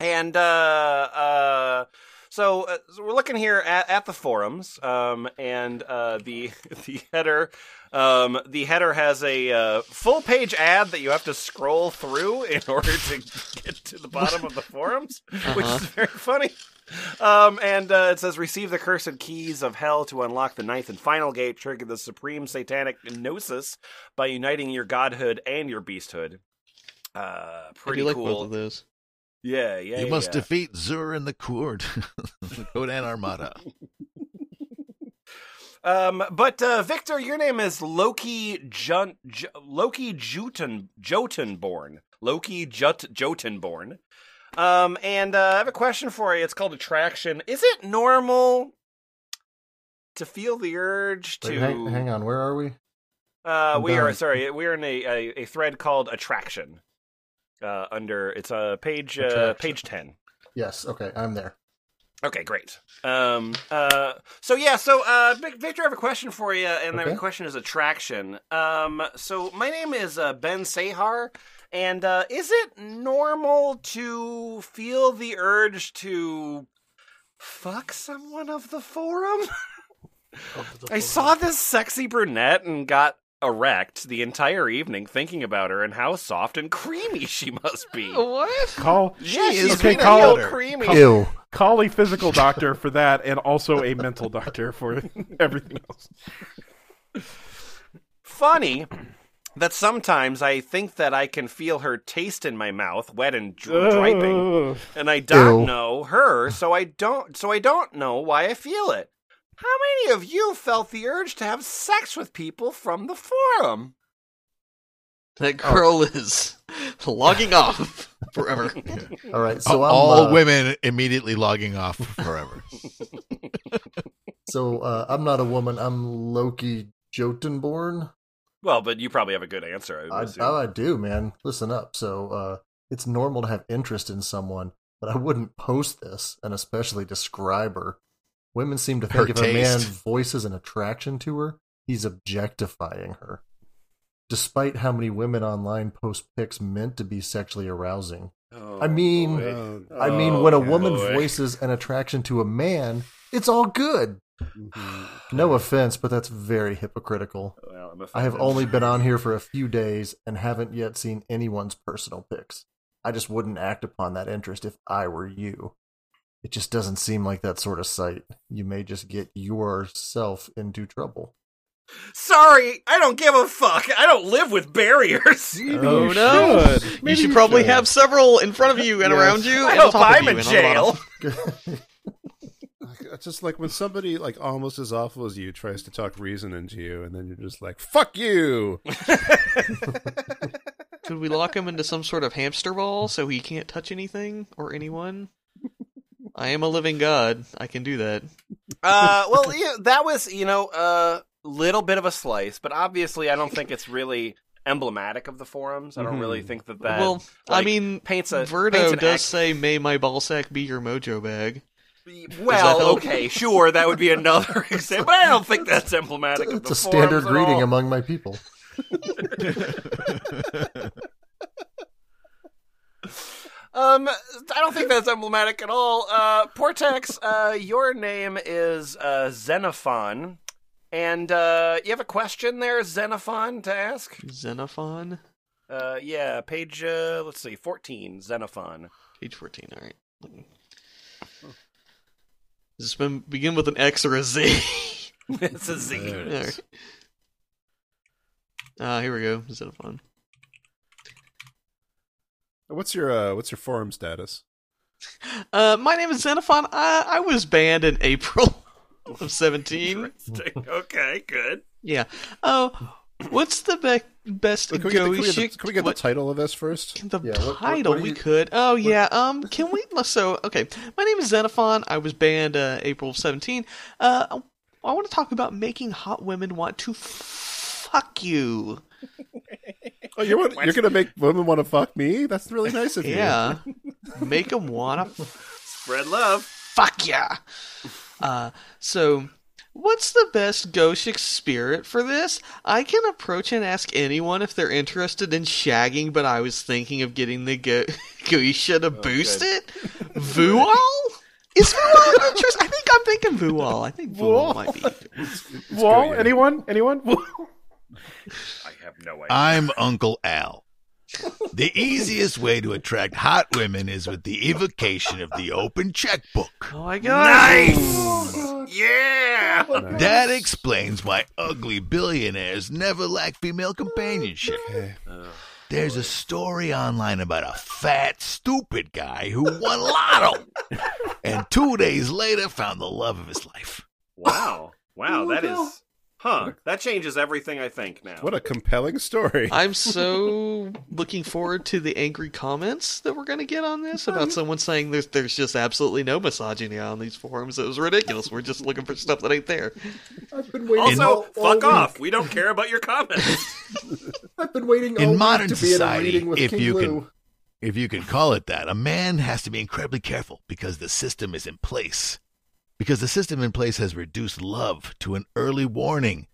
and uh, uh, so, uh, so we're looking here at, at the forums, um, and uh, the the header. Um, the header has a uh, full page ad that you have to scroll through in order to get to the bottom of the forums, which is very funny. Um, and uh, it says, "Receive the cursed keys of hell to unlock the ninth and final gate, trigger the supreme satanic gnosis by uniting your godhood and your beasthood." Uh, I pretty do like cool. both of those. Yeah, yeah. you yeah, must yeah. defeat Xur and the Kurd, the Ko-Dan Armada. Um, but uh, Victor, your name is Loki Jun- J- Loki Juten Jotunborn. Loki Jut Jotunborn. Um, and uh, I have a question for you. It's called attraction. Is it normal to feel the urge to? Wait, hang, hang on, where are we? Uh, I'm we are sorry. We are in a, a, a thread called attraction. Uh, under it's a uh, page uh, page ten. Yes, okay, I'm there. Okay, great. Um, uh, so yeah, so uh, Vic- Victor, I have a question for you, and the Okay. question is attraction. Um, so my name is uh, Ben Sahar, and uh, is it normal to feel the urge to fuck someone of the forum? I saw this sexy brunette and got erect the entire evening thinking about her and how soft and creamy she must be. What? Call Yeah, She is okay, real call- creamy. Ew. call a physical doctor for that, and also a mental doctor for everything else. funny that sometimes I think that I can feel her taste in my mouth, wet and dri- driping, and I don't Ew. know her, so I don't, so I don't know why I feel it. How many of you felt the urge to have sex with people from the forum? That girl is logging off forever. All right, so I'm All uh, women immediately logging off forever. So uh, I'm not a woman. I'm Loki Jotunborn. Well, but you probably have a good answer. I, I, oh, I do, man. Listen up. So uh, it's normal to have interest in someone, but I wouldn't post this and especially describe her. Women seem to Her think if a man voices an attraction to her, he's objectifying her. Despite how many women online post pics meant to be sexually arousing. Oh, I mean- boy. I mean, Oh, when a woman boy. voices an attraction to a man, it's all good. Mm-hmm. No offense, but that's very hypocritical. Well, I'm have only been on here for a few days and haven't yet seen anyone's personal pics. I just wouldn't act upon that interest if I were you. It just doesn't seem like that sort of site. You may just get yourself into trouble. Sorry, I don't give a fuck. I don't live with barriers. Oh no! Maybe you should you probably should. have several in front of you and Yes. around you. I and hope I'm in and on the bottom. jail. It's just like when somebody like almost as awful as you tries to talk reason into you, and then you're just like, "Fuck you." Could we lock him into some sort of hamster ball so he can't touch anything or anyone? I am a living god. I can do that. Uh, well, yeah, that was you know a little bit of a slice, but obviously I don't think it's really emblematic of the forums. I don't Mhm. really think that that. well, I mean, paints a Verdo paints an does act- say, "May my ballsack be your mojo bag." Well, okay, sure, that would be another example, but I don't think that's emblematic of It's the a standard greeting among my people. Um, I don't think that's emblematic at all. Uh, Portaxx, uh, your name is uh, Xenophon, and uh, you have a question there, Xenophon, to ask. Xenophon, Uh, yeah, page. Uh, let's see, fourteen, Xenophon. page fourteen. All right. Does this been- begin with an X or a Z? it's a Z. It right. Ah, here we go. Xenophon. What's your uh, what's your forum status? Uh, my name is Xenophon. I, I was banned in April of 17. Okay, good. Yeah. Oh, What's the be- best Can we, get the, can we get the, can we get the what- title of this first? The Yeah, what- what- title what we you- could. Oh yeah. Um. Can we? So okay. My name is Xenophon. I was banned uh, April of seventeen. Uh. I want to talk about making hot women want to fuck you. Oh, you're what, you're gonna make women want to fuck me? That's really nice of you. Yeah. Make them wanna Spread love. fuck ya. Uh. So. What's the best Goetic spirit for this? I can approach and ask anyone if they're interested in shagging, but I was thinking of getting the Go- Goetia to boost good. it. Vual? Is Vual interest? I think I'm thinking Vual. I think Vual might be. Wall? yeah. Anyone? Anyone? I have no idea. I'm Uncle Al. The easiest way to attract hot women is with the evocation of the open checkbook. Oh my god. Nice. Yeah. That explains why ugly billionaires never lack female companionship. There's a story online about a fat, stupid guy who won a lotto and two days later found the love of his life. Wow. Wow. That is. Huh. That changes everything I think now. What a compelling story. I'm so looking forward to the angry comments that we're going to get on this about someone saying there's there's just absolutely no misogyny on these forums. It was ridiculous. We're just looking for stuff that ain't there. I've been waiting. Also, all- all fuck week. off. We don't care about your comments. I've been waiting all In modern to be in a society, meeting with if King you Lou. can if you can call it that, a man has to be incredibly careful because the system is in place. Because the system in place has reduced love to an early warning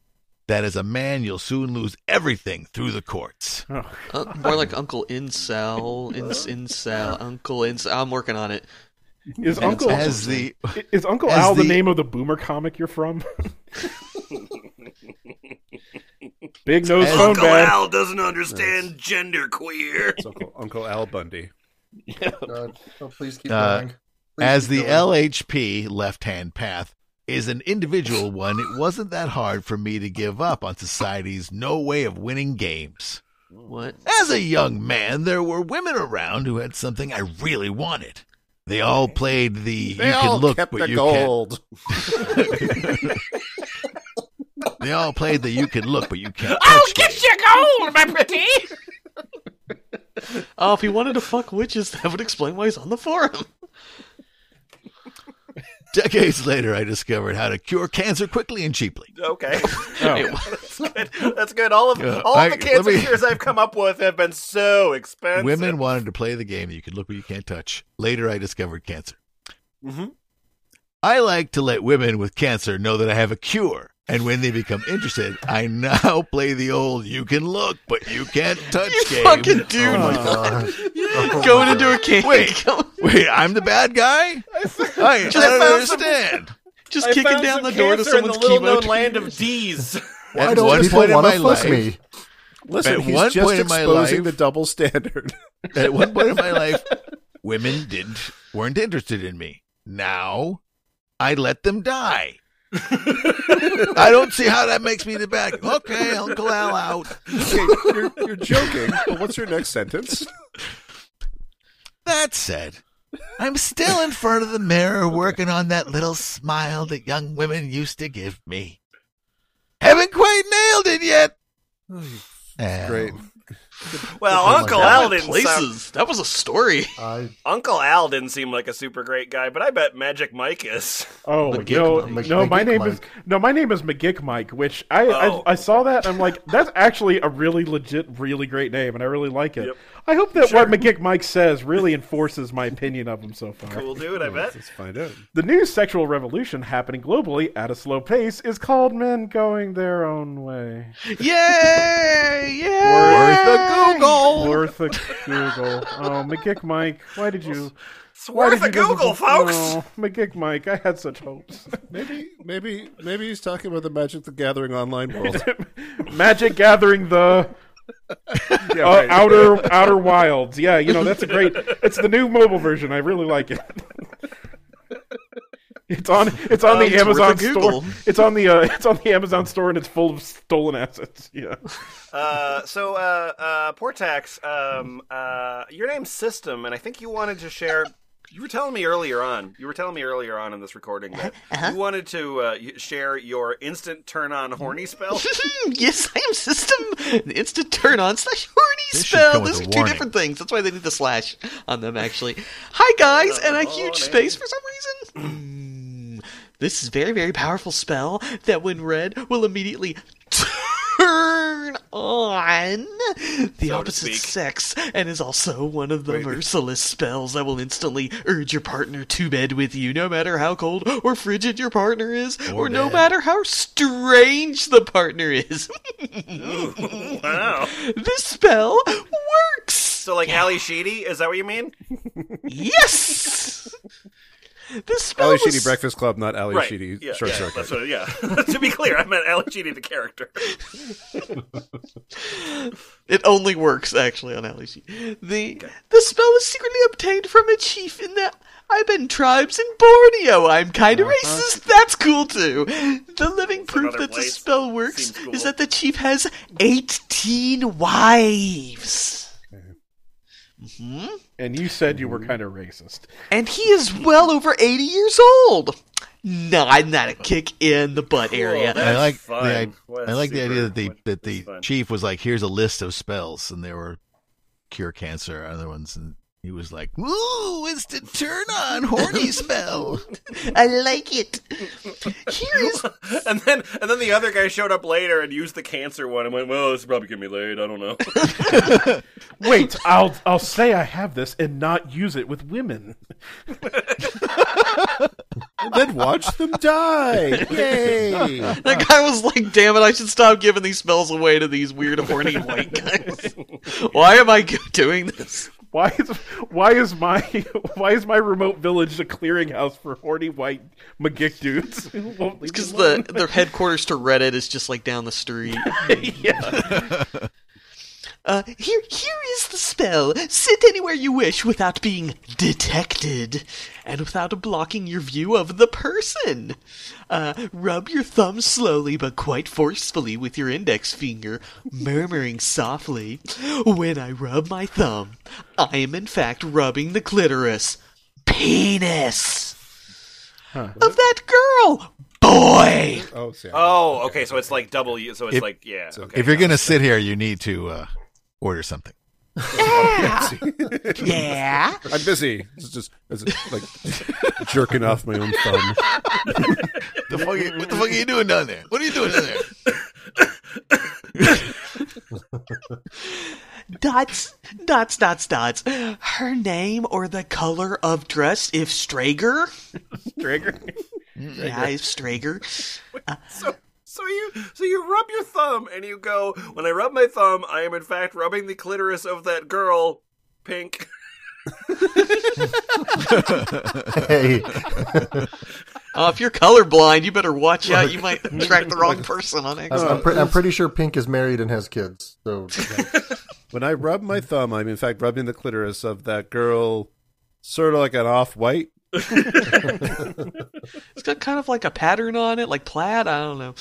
that as a man you'll soon lose everything through the courts. Oh, Uh, more like Uncle Incel, Inc- Incel, Uncle Incel. I'm working on it. is And Uncle As the is Uncle as Al the, the- name of the boomer comic you're from? Big nose As- phone Uncle bag. Al doesn't understand gender queer. It's Uncle, Uncle Al Bundy. God, oh, please keep Uh, going. Please as the going. LHP left hand path is an individual one, it wasn't that hard for me to give up on society's no way of winning games. What? As a young man, there were women around who had something I really wanted. They all played the They you all can look kept but the you gold. can't. They all played the you can look but you can't touch. game. your gold, my pretty. Oh, if he wanted to fuck witches, that would explain why he's on the forum. Decades later, I discovered how to cure cancer quickly and cheaply. Okay. Hey, That's good. That's good. All of Yeah, all I- of the cancer me- cures I've come up with have been so expensive. Women wanted to play the game you can look but you can't touch. Later, I discovered cancer. Mhm. I like to let women with cancer know that I have a cure. And when they become interested, I now play the old you can look but you can't touch you game. fucking dude Oh my. Oh going into a camp, Wait. Wait, I'm the bad guy? I, I don't found some- understand. just I kicking down the door to cancer in someone's the little known land of D's. Why At don't one people want to fuck life- me? Listen, At he's one just point in my exposing life- the double standard. At one point in my life, women didn't weren't interested in me. Now, I let them die. I don't see how that makes me the bad. Okay, Uncle Al out. Okay, you're, you're joking, but what's your next sentence? That said, I'm still in front of the mirror working on that little smile that young women used to give me. Haven't quite nailed it yet. Great. Well, Oh Uncle God. Al That didn't went sound. That was a story. I Uncle Al didn't seem like a super great guy, but I bet Magic Mike is. Oh Magick no, Mike. no! My name Mike. is no. My name is Magick Mike, which I, Oh. I I saw that. I'm like, that's actually a really legit, really great name, and I really like it. Yep. I hope that what Magick Mike says really enforces my opinion of him so far. Cool dude, I bet. Let's find out. The new sexual revolution happening globally at a slow pace is called men going their own way. Yay! Yay! Worth a Google. Worth a Google. Oh, Magick Mike, why did you? It's Why worth did a Google, folks. No, Magick Mike, I had such hopes. Maybe, maybe, maybe he's talking about the Magic the Gathering online world. Magic Gathering the yeah, uh, right. outer outer wilds. Yeah, you know that's a great. It's the new mobile version. I really like it. It's on. It's on Um, the Amazon store. Google. It's on the. Uh, it's on the Amazon store, and it's full of stolen assets. Yeah. Uh, so, uh, uh, Portaxx, um, uh, your name's System, and I think you wanted to share You were telling me earlier on. You were telling me earlier on in this recording that Uh-huh. you wanted to uh, share your instant turn on horny spell. yes, I am system instant turn on slash horny This spell. Those a are two warning. different things. That's why they need the slash on them. Actually, hi guys, and a huge Warning. space for some reason. Mm, this is very very powerful spell that when read will immediately turn on the to opposite sex and is also one of the merciless spells that will instantly urge your partner to bed with you no matter how cold or frigid your partner is or, no matter how strange the partner is. Wow. this spell works! So like Ally Sheedy, is that what you mean? yes this spell Ally was- Sheedy Breakfast Club, not Ally right. Sheedy yeah, Short yeah, Circuit. That's what, yeah. to be clear, I meant Ally Sheedy the character. It only works actually on LEC. The the spell was secretly obtained from a chief in the Iban tribes in Borneo. I'm kind of uh-huh. racist. That's cool too. The living proof another that the spell works cool. is that the chief has 18 wives. Mm-hmm. And you said you were kind of racist. And he is well over 80 years old. No, I'm not a kick in the butt area. I like fine. the, I, Well, I like the idea that the that the that's chief was like, "Here's a list of spells," and they were cure cancer, other ones, and he was like, "Ooh, instant turn on horny spell." I like it. Here is and then and then the other guy showed up later and used the cancer one and went, Well, this will probably get me laid, I don't know. Wait, I'll I'll say I have this and not use it with women. And then watch them die. Yay! That guy was like, "Damn it! I should stop giving these spells away to these weird, horny white guys. Why am I doing this?" Why is why is my why is my remote village a clearinghouse for horny white Magick dudes? who won't leave Because the their headquarters to Reddit is just like down the street. yeah. Uh, here, here is the spell. Sit anywhere you wish without being detected, and without blocking your view of the person. Uh, rub your thumb slowly but quite forcefully with your index finger, murmuring softly, "When I rub my thumb, I am in fact rubbing the clitoris, penis of that girl, boy." Oh, Oh, okay, so it's like double U so it's If- like yeah. Okay. if you're gonna sit here, you need to uh, order something. Yeah, yeah. I'm busy. It's just it's like jerking off my own thumb. The fuck you- what the fuck are you doing down there? What are you doing down there? Dots, dots, dots, dots. Her name or the color of dress if Strager? Trigger. Yeah, if Strager. so so you so you rub your thumb and you go, When I rub my thumb, I am in fact rubbing the clitoris of that girl, pink. Hey, Oh, if you're colorblind, you better watch out. You might attract the wrong person on I'm, accident. I'm, pre- I'm pretty sure Pink is married and has kids. So When I rub my thumb, I'm in fact rubbing the clitoris of that girl, sort of like an off-white. It's got kind of like a pattern on it, like plaid. I don't know.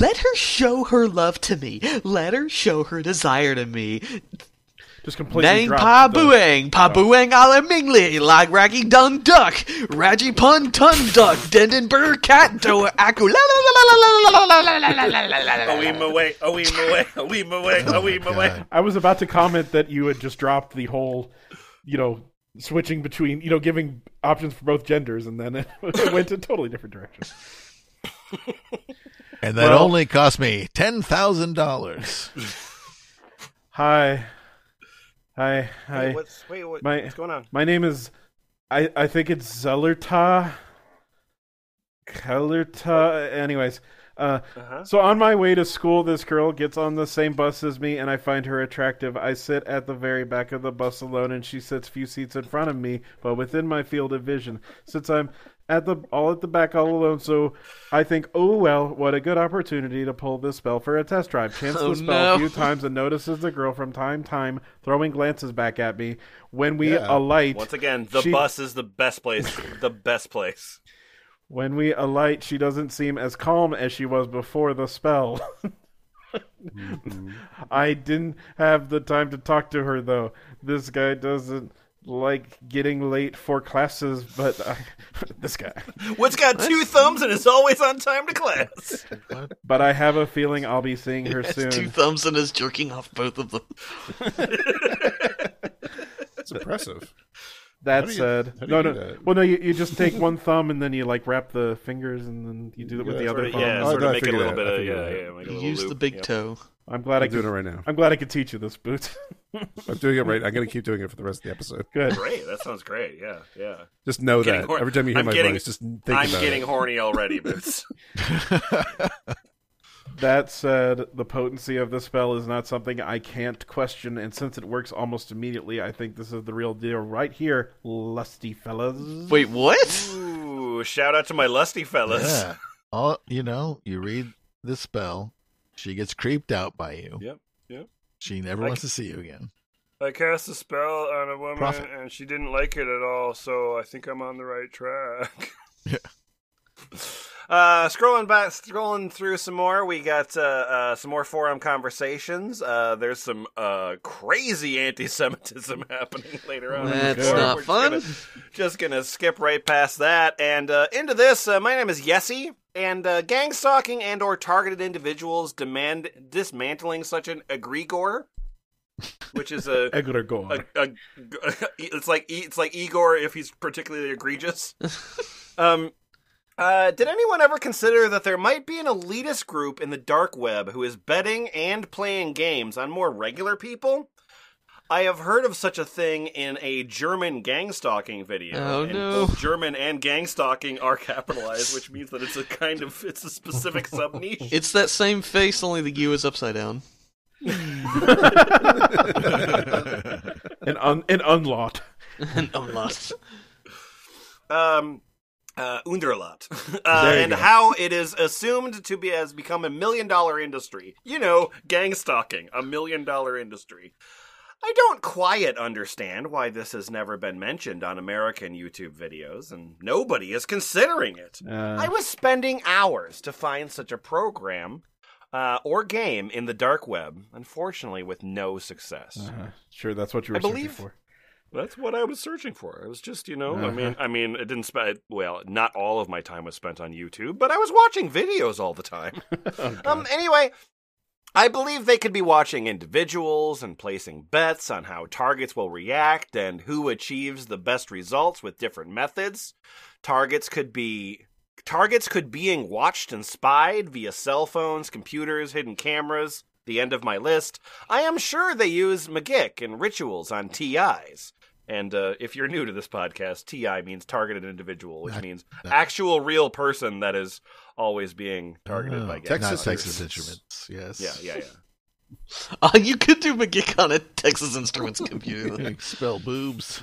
Let her show her love to me. Let her show her desire to me. Just completely Nang pa the- buang, pa buang ala mingli, lag raggy dun duck, raji pun tun duck, denden burr cat do aku la la la la la la la la la la la la la A wee away, a wee away, a wee away, a wee away. I was about to comment that you had just dropped the whole, you know, switching between, you know, giving options for both genders, and then it, it went in a totally different direction. And that Well- only cost me ten thousand dollars. Hi, hi, hi. Hey, what's wait, what, My- what's going on? My name is, I I think it's Zellerta. Kellerta. Anyways, uh, Uh-huh. so on my way to school, this girl gets on the same bus as me, and I find her attractive. I sit at the very back of the bus alone, and she sits a few seats in front of me, but within my field of vision. Since I'm at the all at the back all alone, so I think, oh well, what a good opportunity to pull this spell for a test drive. Chance Oh, the spell no. a few times and notices the girl from time to time throwing glances back at me. When we Yeah. alight, Once again, the she- bus is the best place. the best place. When we alight, she doesn't seem as calm as she was before the spell. I didn't have the time to talk to her, though. This guy doesn't like getting late for classes, but uh, this guy. What's got two thumbs and is always on time to class? But I have a feeling I'll be seeing her Has soon. two thumbs and is jerking off both of them. It's impressive. That How do you- said, how do no, you no. do that? Well, no, you, you just take one thumb and then you like wrap the fingers and then you do it with Yeah, the sort other of- thumb. yeah, Oh, sort no, of I make it a little it bit of figured yeah, it yeah. Make it You use the big Yep. toe. I'm glad I I'm doing it right now. I'm glad I could teach you this, Boots. I'm doing it right. I'm going to keep doing it for the rest of the episode. Good. Great, that sounds great. Yeah, yeah. Just know Getting that hor- every time you hear I'm my getting- voice, just think I'm about getting it. horny already, Boots. That said, the potency of the spell is not something I can't question, and since it works almost immediately, I think this is the real deal right here, lusty fellas. Wait, what? Ooh, shout out to my lusty fellas. Yeah. All you know, you read the spell, she gets creeped out by you. Yep, yep. She never I- wants to see you again. I cast a spell on a woman Profit. and she didn't like it at all, so I think I'm on the right track. Uh, scrolling back, scrolling through some more, we got uh, uh, some more forum conversations. Uh, there's some uh, crazy anti-Semitism happening later on. That's not We're just fun. gonna- Just gonna skip right past that and uh, into this. Uh, my name is Yessie, and uh, gang stalking and/or targeted individuals demand dismantling such an egregore, which is a Egregor. a, a, it's like it's like Igor if he's particularly egregious. um, uh, did anyone ever consider that there might be an elitist group in the dark web who is betting and playing games on more regular people? I have heard of such a thing in a German gang stalking video. Oh, and no. Both German and gang stalking are capitalized, which means that it's a kind of it's a specific sub niche. It's that same face, only the U is upside down. an, un, an unlot. and I'm um uh Underlot. Uh, and go. how it is assumed to be has become a million dollar industry. You know, gang stalking, a million dollar industry. I don't quite understand why this has never been mentioned on American YouTube videos, and nobody is considering it. Uh, I was spending hours to find such a program uh, or game in the dark web, unfortunately, with no success. uh, sure, that's what you were I searching believe- for. That's what I was searching for. It was just, you know, I Uh-huh. mean, I mean, it didn't spend. Well, not all of my time was spent on YouTube, but I was watching videos all the time. Oh, um. Anyway, I believe they could be watching individuals and placing bets on how targets will react and who achieves the best results with different methods. Targets could be. Targets could be being watched and spied via cell phones, computers, hidden cameras. The end of my list. I am sure they use Magick and rituals on TIs. And uh, if you're new to this podcast, TI means targeted individual, which That- means that- actual real person that is always being targeted Oh, by not gang Texas Texas. Instruments. Yes. Yeah, yeah, yeah. Uh, you could do Magick on a Texas Instruments computer. Spell boobs.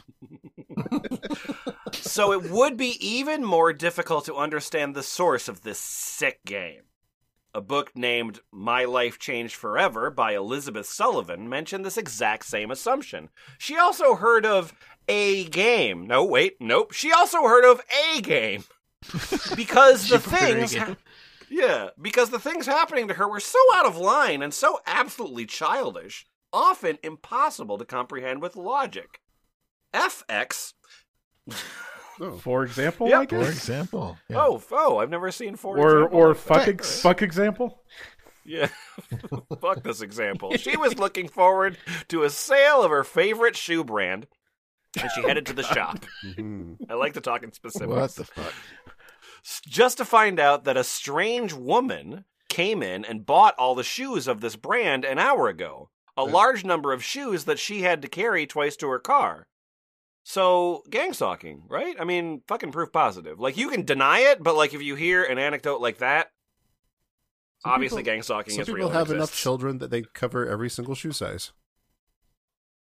so it would be even more difficult to understand the source of this sick game. A book named My Life Changed Forever by Elizabeth Sullivan mentioned this exact same assumption. She also heard of a game. No, wait, nope. She also heard of a game. Because the She preferred a things ha- Yeah, because the things happening to her were so out of line and so absolutely childish, often impossible to comprehend with logic. FX For example, Yep. I For example. yeah. Oh, oh, I've never seen four. Or, example or like fuck, ex- fuck example? Yeah, fuck this example. She was looking forward to a sale of her favorite shoe brand, and she headed to the shop. Mhm. I like to talk in specifics. What the fuck? S- Just to find out that a strange woman came in and bought all the shoes of this brand an hour ago. A large number of shoes that she had to carry twice to her car. So, gang stalking, right? I mean, fucking proof positive. Like, you can deny it, but, like, if you hear an anecdote like that, Some obviously people- gang stalking Some is people real. and have enough children that they cover every single shoe size.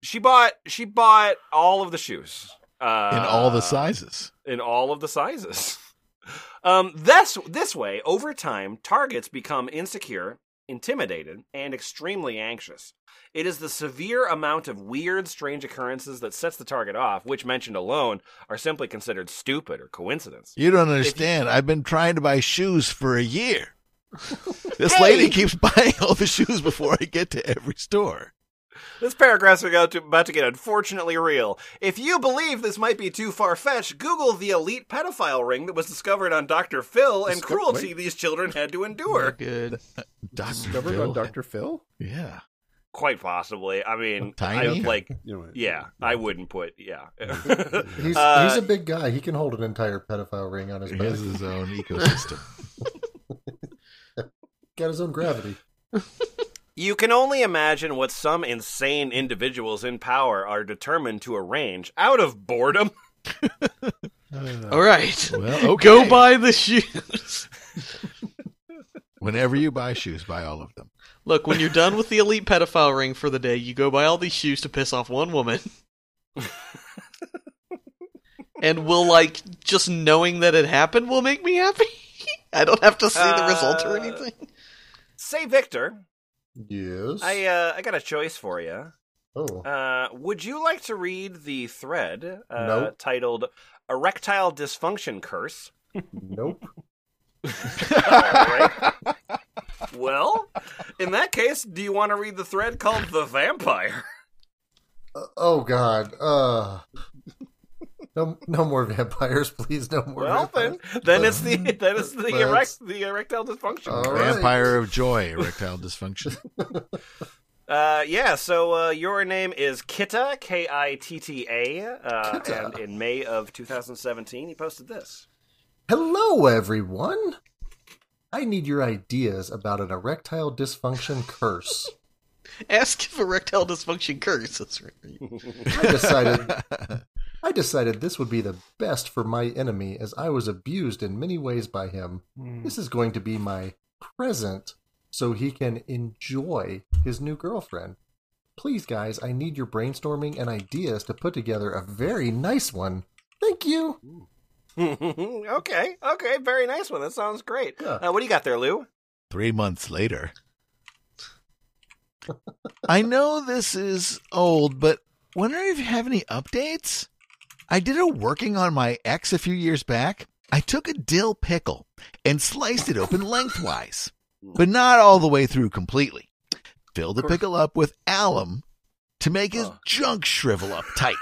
She bought she bought all of the shoes. Uh, In all the sizes. in all of the sizes. Um, this this way, over time, targets become insecure, intimidated, and extremely anxious. It is the severe amount of weird, strange occurrences that sets the target off, which mentioned alone are simply considered stupid or coincidence. You don't understand. I've been trying to buy shoes for a year. This Hey! lady keeps buying all the shoes before I get to every store. This paragraph's about to, about to get unfortunately real. If you believe this might be too far fetched, Google the elite pedophile ring that was discovered on Dr. Phil and Disco- cruelty wait. these children had to We're endure. good. Discovered on Dr. Phil? Yeah. Quite possibly. I mean, I Tiny? like, You know what? yeah, I wouldn't put, yeah. He's Uh, he's a big guy. He can hold an entire pedophile ring on his He has his own ecosystem. Got his own gravity. You can only imagine what some insane individuals in power are determined to arrange out of boredom. All right. Well, okay. Go buy the shoes. Whenever you buy shoes, buy all of them. Look, when you're done with the elite pedophile ring for the day, you go buy all these shoes to piss off one woman. and will like just knowing that it happened will make me happy. I don't have to see the result or Uh, anything. Say, Victor, Yes. I uh, I got a choice for you. oh. Uh, would you like to read the thread uh, Nope. titled "Erectile Dysfunction Curse"? Nope. Alright. well, in that case, do you want to read the thread called "The Vampire"? Uh, oh God. Uh. No, no more vampires, please. No more. Well, then, vampires. then it's the then it's the Let's- erect the erectile dysfunction. All right. Vampire of Joy, erectile dysfunction. Uh, yeah, so uh, your name is Kitta, K I T T A, uh, Kitta. and in May of 2017, he posted this. Hello, everyone. I need your ideas about an erectile dysfunction curse. Ask if erectile dysfunction curse. That's right. I decided I decided this would be the best for my enemy as I was abused in many ways by him. This is going to be my present so he can enjoy his new girlfriend. Please guys, I need your brainstorming and ideas to put together a very nice one. Thank you. okay, okay, very nice one. That sounds great. Yeah. Uh, what do you got there, Lou? Three months later. I know this is old, but wondering if you have any updates? I did a working on my ex a few years back. I took a dill pickle and sliced it open lengthwise, but not all the way through completely. Filled the pickle up with alum to make his junk shrivel up tight.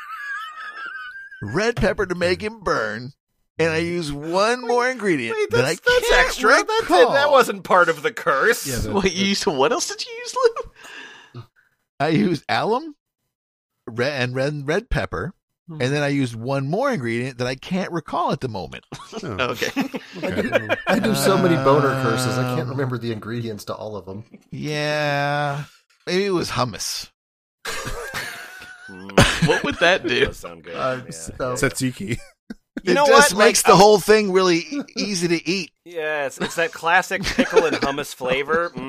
Red pepper to make him burn, and I use one more ingredient Wait, that I that's, that's can't extra. That, did, recall. that wasn't part of the curse. Yeah, the- What you used? What else did you use, Lou? Uh. I used alum, red and red red pepper, Hmm. and then I used one more ingredient that I can't recall at the moment. Okay. I do, I do so many boner curses, I can't Um, remember the ingredients to all of them. Yeah, maybe it was hummus. Mm, what would that do? does sound good. I'm yeah. so- Tzatziki. You it know just what? makes Like, the whole thing really easy to eat. Yeah, it's, it's that classic pickle and hummus flavor.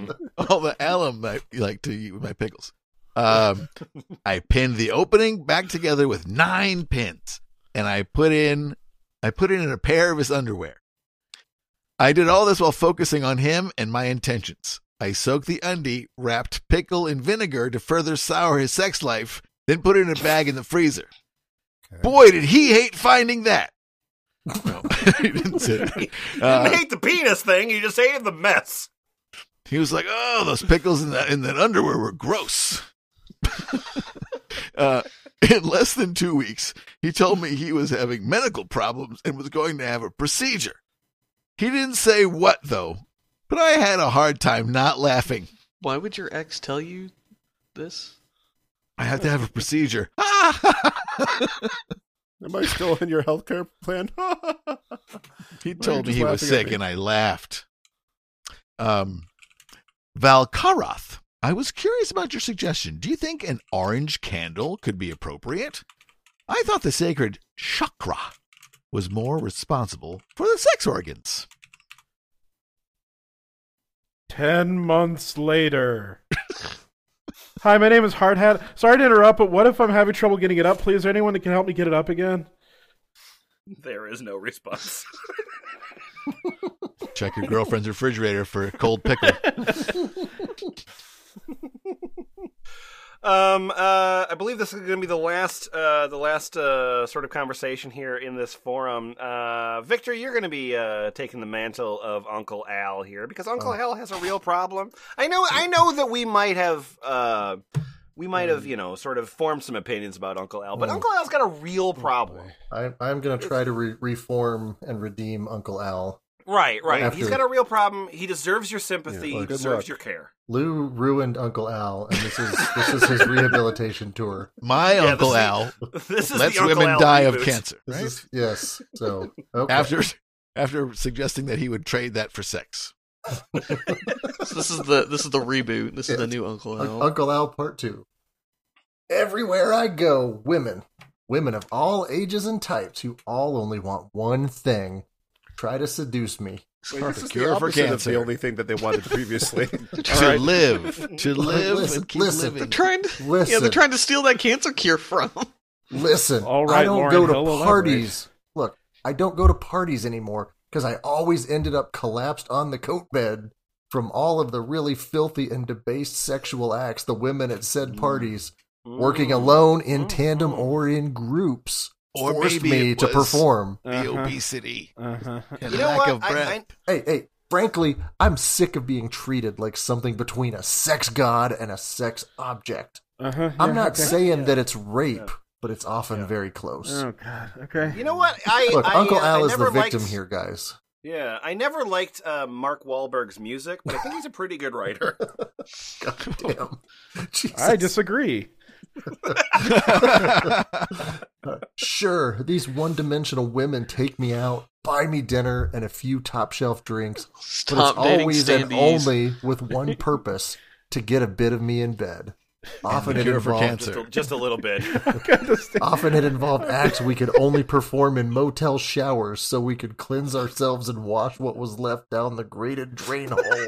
Mm. All the alum I like to eat with my pickles. Um, I pinned the opening back together with nine pins, and I put in, I put it in a pair of his underwear. I did all this while focusing on him and my intentions. I soaked the undie, wrapped pickle in vinegar to further sour his sex life, then put it in a bag in the freezer. Boy, did he hate finding that. No, he didn't say that. Uh, didn't hate the penis thing, He just hated the mess. He was like, "Oh, those pickles in that in that underwear were gross." uh, in less than two weeks, he told me he was having medical problems and was going to have a procedure. He didn't say what though, but I had a hard time not laughing. Why would your ex tell you this? I have to have a procedure. Am I still in your healthcare plan? He told me he was sick, me? and I laughed. Um, Valkaroth, I was curious about your suggestion. Do you think an orange candle could be appropriate? I thought the sacred chakra was more responsible for the sex organs. Ten months later. Hi, my name is Hardhat. Sorry to interrupt, but what if I'm having trouble getting it up? Please, is there anyone that can help me get it up again? There is no response. Check your girlfriend's refrigerator for a cold pickle. Um, uh, I believe this is going to be the last, uh, the last uh, sort of conversation here in this forum. Uh, Victor, you're going to be uh, taking the mantle of Uncle Al here because Uncle Al has a real problem. I know, I know that we might have uh, we might have, you know, sort of formed some opinions about Uncle Al. But Uncle Al's got a real problem. I, I'm going to try to re- reform and redeem Uncle Al. Right, right. After- He's got a real problem. He deserves your sympathy. Yeah, well, he deserves luck. your care. Lou ruined Uncle Al, and this is this is his rehabilitation tour. My Yeah, Uncle this Al This is lets the Uncle women Al die of reboot. cancer. This Right? is yes. So okay. After after suggesting that he would trade that for sex. this is the this is the reboot. This is the new Uncle Un- Al. Uncle Al Part Two. Everywhere I go, women, women of all ages and types, who all only want one thing: try to seduce me. Wait, this is Cure the for opposite of cancer. the only thing that they wanted previously. To live. To live Listen, and keep listen. They're living. trying to, Listen, yeah, they're trying to steal that cancer cure from. Listen, All right, I don't Lauren go to Hill, elaborate. parties. Look, I don't go to parties anymore because I always ended up collapsed on the coat bed from all of the really filthy and debased sexual acts the women at said mm. parties, working alone, in tandem, mm-hmm. or in groups, Or forced maybe me to perform. The Uh-huh. obesity Uh-huh. and You know lack what? of I- breath. I- Hey, hey, frankly, I'm sick of being treated like something between a sex god and a sex object. Uh-huh. I'm not okay. saying that it's rape, but it's often very close. Oh God. Okay. You know what? I Look, I, Uncle uh, Al I is the never victim liked- here, guys. Yeah, I never liked uh, Mark Wahlberg's music, but I think he's a pretty good writer. God damn. Jesus. I disagree. Sure, these one dimensional women take me out, buy me dinner and a few top shelf drinks, Stop but it's dating always and only with one purpose to get a bit of me in bed. Often it, cure for involved, cancer. just, a, just a little bit. often it involved acts we could only perform in motel showers so we could cleanse ourselves and wash what was left down the grated drain hole.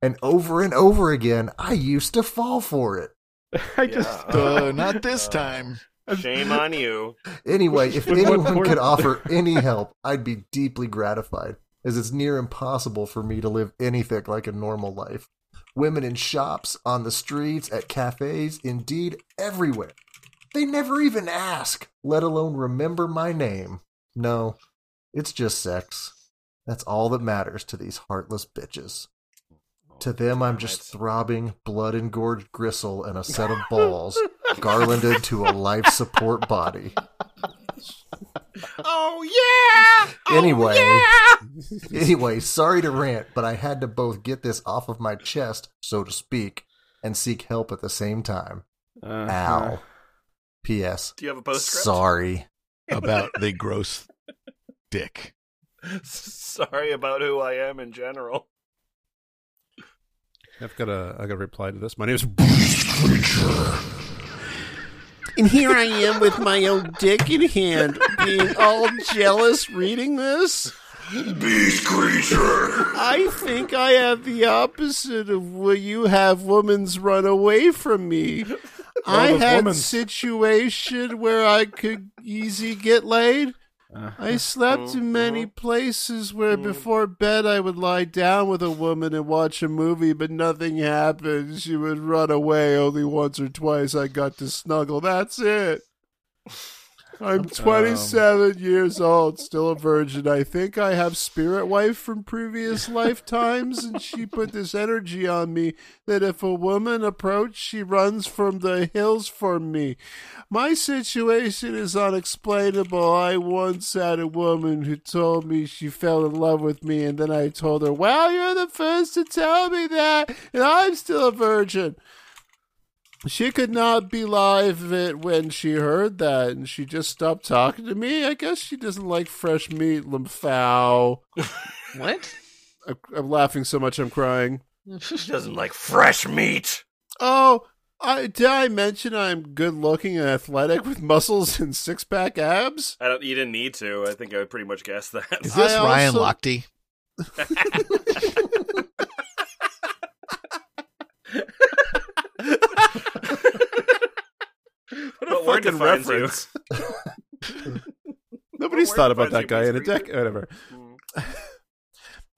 and over and over again, I used to fall for it. I just. Uh, not this time. Shame on you. Anyway, if anyone could offer any help, I'd be deeply gratified, as it's near impossible for me to live anything like a normal life. Women in shops, on the streets, at cafes, indeed everywhere. They never even ask, let alone remember my name. No, it's just sex. That's all that matters to these heartless bitches. To them, I'm just throbbing, blood engorged gristle and a set of balls, garlanded to a life support body. Oh yeah. Oh, Anyway, yeah! anyway, sorry to rant, but I had to both get this off of my chest, so to speak, and seek help at the same time. Uh, Ow. P.S. Do you have a postscript? Sorry. About the gross dick. Sorry about who I am in general. I've got a I got a reply to this. My name is And here I am with my own dick in hand, being all jealous reading this. Beast creature! I think I have the opposite of what you have women's run away from me. I those had women's. situation where I could easy get laid. I uh-huh. slept in uh-huh. many uh-huh. places where mm. before bed I would lie down with a woman and watch a movie, but nothing happened. She would run away only once or twice. I got to snuggle. That's it. I'm um, 27 years old, still a virgin. I think I have spirit wife from previous lifetimes, and she put this energy on me that if a woman approached, she runs from the hills for me. My situation is unexplainable. I once had a woman who told me she fell in love with me, and then I told her, Well, you're the first to tell me that, and I'm still a virgin. She could not believe it when she heard that, and she just stopped talking to me. I guess she doesn't like fresh meat, Limfow. What? I'm, I'm laughing so much I'm crying. She doesn't like fresh meat. Oh, I, did I mention I'm good looking and athletic with muscles and six pack abs? I don't. You didn't need to. I think I would pretty much guess that. Is this I Ryan also- Lochte? What a Fucking fucking reference. reference. Nobody's thought about that guy in a Beast decade. Whatever. Mm.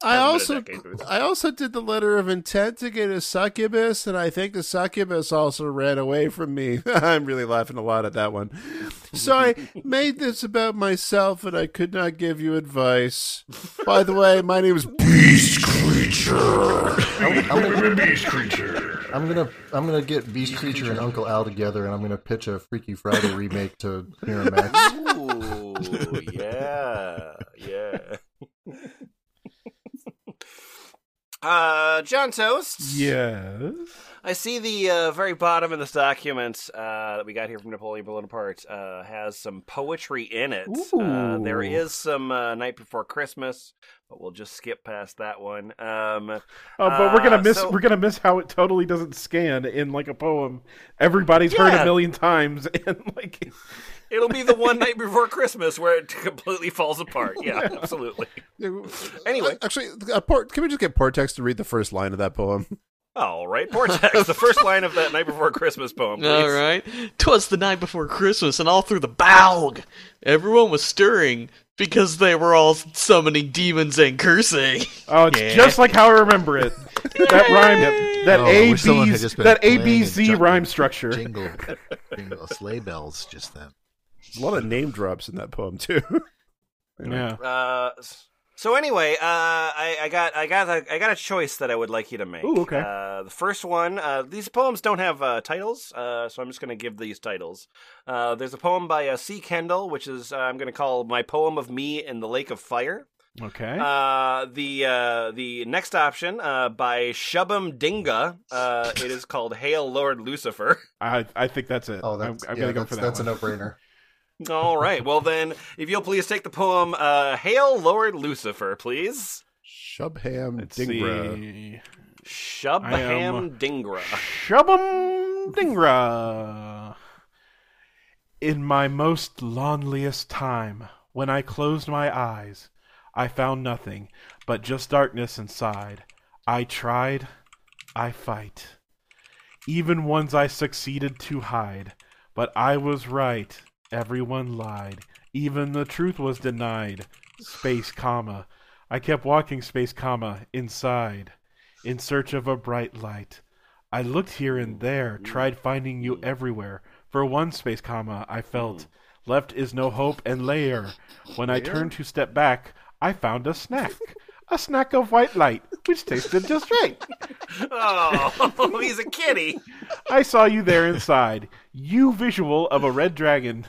I Hasn't been a also decade, but it's- I also did the letter of intent to get a succubus, and I think the succubus also ran away from me. I'm really laughing a lot at that one. So I made this about myself, and I could not give you advice. By the way, my name is Beast creature! How, how many, Beast creature! I'm gonna I'm gonna get Beast Creature and Uncle Al together, and I'm gonna pitch a Freaky Friday remake to Miramax. Ooh, yeah, yeah. uh, John Toast. Yes. I see the uh, very bottom of this document uh, that we got here from Napoleon Blownapart uh, has some poetry in it. Uh, there some uh, Night Before Christmas, but we'll just skip past that one. Um, Oh, but we're gonna uh, miss so- we're gonna miss how it totally doesn't scan in like a poem. Everybody's heard a million times, and like It'll be the one night before Christmas where it completely falls apart. Yeah, absolutely. Anyway. actually, uh, Port, can we just get Portaxx to read the first line of that poem? All right, Vortex, the first line of that Night Before Christmas poem, please. All right. Twas the night before Christmas, and all through the Balg, everyone was stirring because they were all summoning demons and cursing. oh, it's Yeah. just like how I remember it. that rhyme, that Oh, I A wish someone had B just been that A playing B a C jungle rhyme structure. Jingle, jingle, sleigh bells just then. There's a lot of name drops in that poem too. Yeah. Uh, s- so anyway, uh, I, I got I got a, I got a choice that I would like you to make. Ooh, okay. Uh, the first one, uh, these poems don't have uh, titles, uh, so I'm just going to give these titles. Uh, there's a poem by uh, C. Kendall, which is uh, I'm going to call my poem of me in the lake of fire. Okay. Uh, the uh, the next option uh, by Shubham Dinga. Uh, it is called "Hail Lord Lucifer." I I think that's it. Oh, I'm, that's I'm yeah, gonna go for that that's one. a no-brainer. All right. Well then, if you'll please take the poem uh, "Hail Lord Lucifer," please. Shubham Let's Dingra. see. Shubham I am- Dingra. Shubham Dingra. In my most loneliest time, when I closed my eyes, I found nothing but just darkness inside. I tried, I fight. Even ones I succeeded to hide, but I was right. Everyone lied. Even the truth was denied. Space comma. I kept walking space comma inside in search of a bright light. I looked here and there, tried finding you everywhere. For one space comma, I felt left is no hope and layer. When I turned to step back, I found a snack. A snack of white light, which tasted just right. Oh, he's a kitty. I saw you there inside. You visual of a red dragon.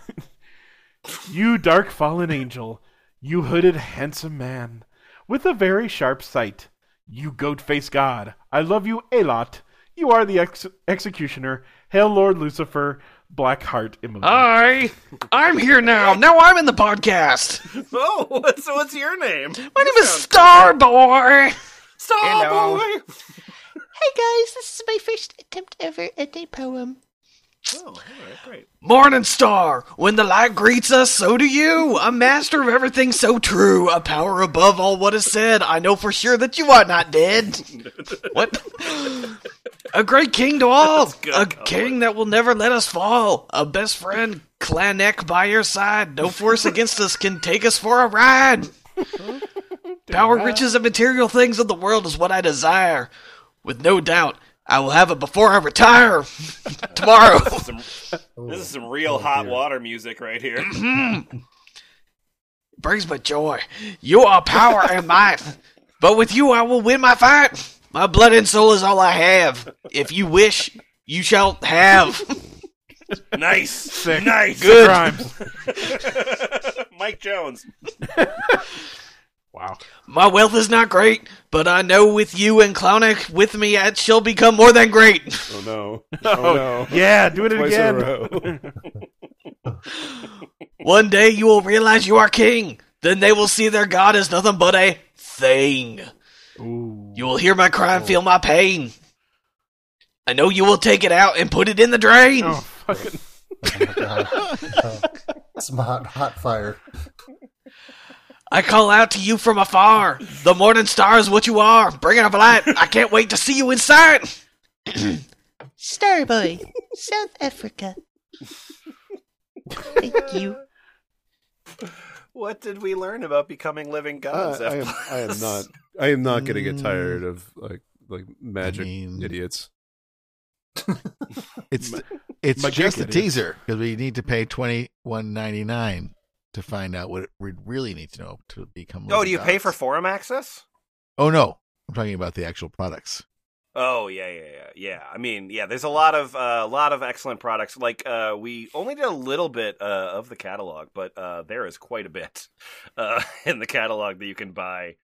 you dark fallen angel. You hooded handsome man. With a very sharp sight. You goat faced god. I love you a lot. You are the ex- executioner. Hail Lord Lucifer. Black heart emoji. I, I'm here now. Now I'm in the podcast. Oh, what's what's your name? My name is Starboy. Starboy. Hey guys, this is my first attempt ever at a poem. Oh, all right, great. Morning star, when the light greets us, so do you. A master of everything so true, a power above all what is said. I know for sure that you are not dead. what? A great king to all, a king that will never let us fall. A best friend, Clanek by your side. No force against us can take us for a ride. Power, riches, and material things of the world is what I desire. With no doubt, I will have it before I retire tomorrow. This is some, this is some real oh, hot water music right here. brings me joy. You are power and might. But with you I will win my fight. My blood and soul is all I have. If you wish, you shall have. nice, Sick. nice, Good. Crimes. Mike Jones. Wow. My wealth is not great, but I know with you and Clownic with me it shall become more than great. Oh no! Oh, oh no! Yeah, do it Twice in a again. row. One day you will realize you are king. Then they will see their god as nothing but a thing. Ooh. You will hear my cry and oh. feel my pain. I know you will take it out and put it in the drain. Oh, fucking. Oh my god. Oh, some hot, hot fire. I call out to you from afar. The morning star is what you are. Bring up a light. I can't wait to see you inside. Starboy, South Africa. Thank you. What did we learn about becoming living gods? Uh, I, am, I am not. I am not going to get tired of like like magic mean- idiots. It's it's But just a Jake, it is. teaser because we need to pay twenty one ninety nine to find out what we really need to know to become. Oh, do you pay for forum access? Oh no, I'm talking about the actual products. Oh yeah, yeah, yeah, yeah. I mean, yeah. There's a lot of a lot of excellent products. Like uh, we only did a little bit uh, of the catalog, but uh, there is quite a bit uh, in the catalog that you can buy,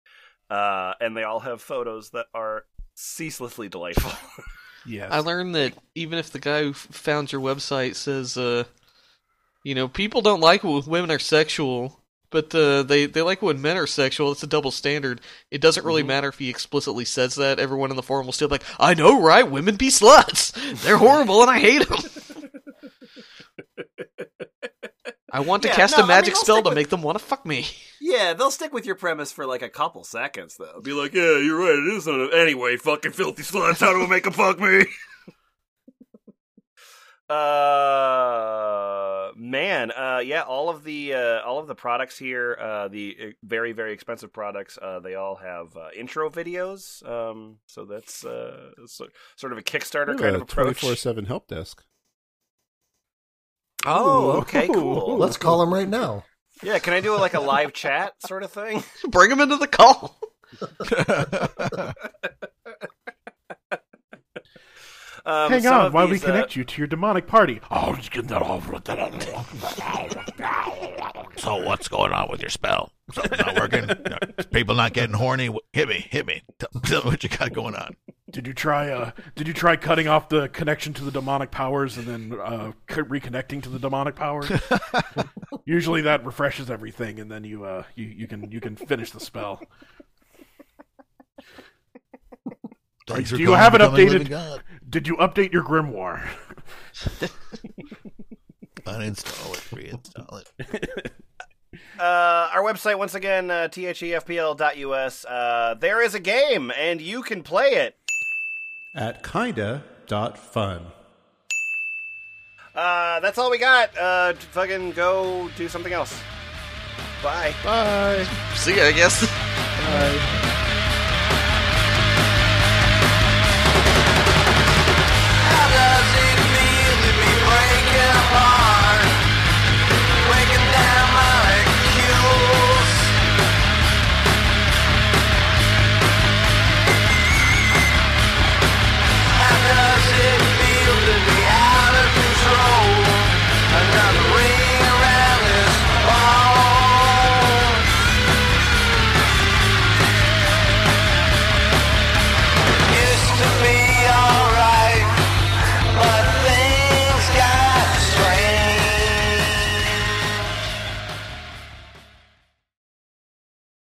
uh, and they all have photos that are ceaselessly delightful. Yes. I learned that even if the guy who found your website says, uh, you know, people don't like it when women are sexual, but uh, they they like when men are sexual. It's a double standard. It doesn't really matter if he explicitly says that. Everyone in the forum will still be like, I know, right? Women be sluts. They're horrible, and I hate them. I want to Yeah, cast no, a I magic I'll spell to with- make them want to fuck me. yeah, they'll stick with your premise for like a couple seconds, though. Be like, yeah, you're right. It is. On anyway, fucking filthy sluts. How do I make them fuck me? Uh, man, uh, yeah, all of the uh, all of the products here, uh, the uh, very very expensive products, uh, they all have uh, intro videos. Um, so that's uh, so, sort of a Kickstarter kind of approach. Twenty four seven help desk. Oh, okay, cool. Let's call him right now. Yeah, can I do like a live chat sort of thing? Bring him into the call. Um, Hang some on of while we these, uh, connect you to your demonic party. Oh, just get that off. So what's going on with your spell? Something not working? No, People not getting horny? Hit me, hit me. Tell, tell me what you got going on. Did you try? Uh, did you try cutting off the connection to the demonic powers and then uh, reconnecting to the demonic powers? Usually that refreshes everything, and then you uh, you, you can you can finish the spell. Thanks Do you have it Becoming updated? Living God. Did you update your grimoire? Uninstall it, reinstall it. Uh, our website once again, uh, thefpl.us. Uh, there is a game, and you can play it. At kinda dot fun. Uh, that's all we got. Uh, fucking go do something else. Bye. Bye. See ya, I guess. Bye.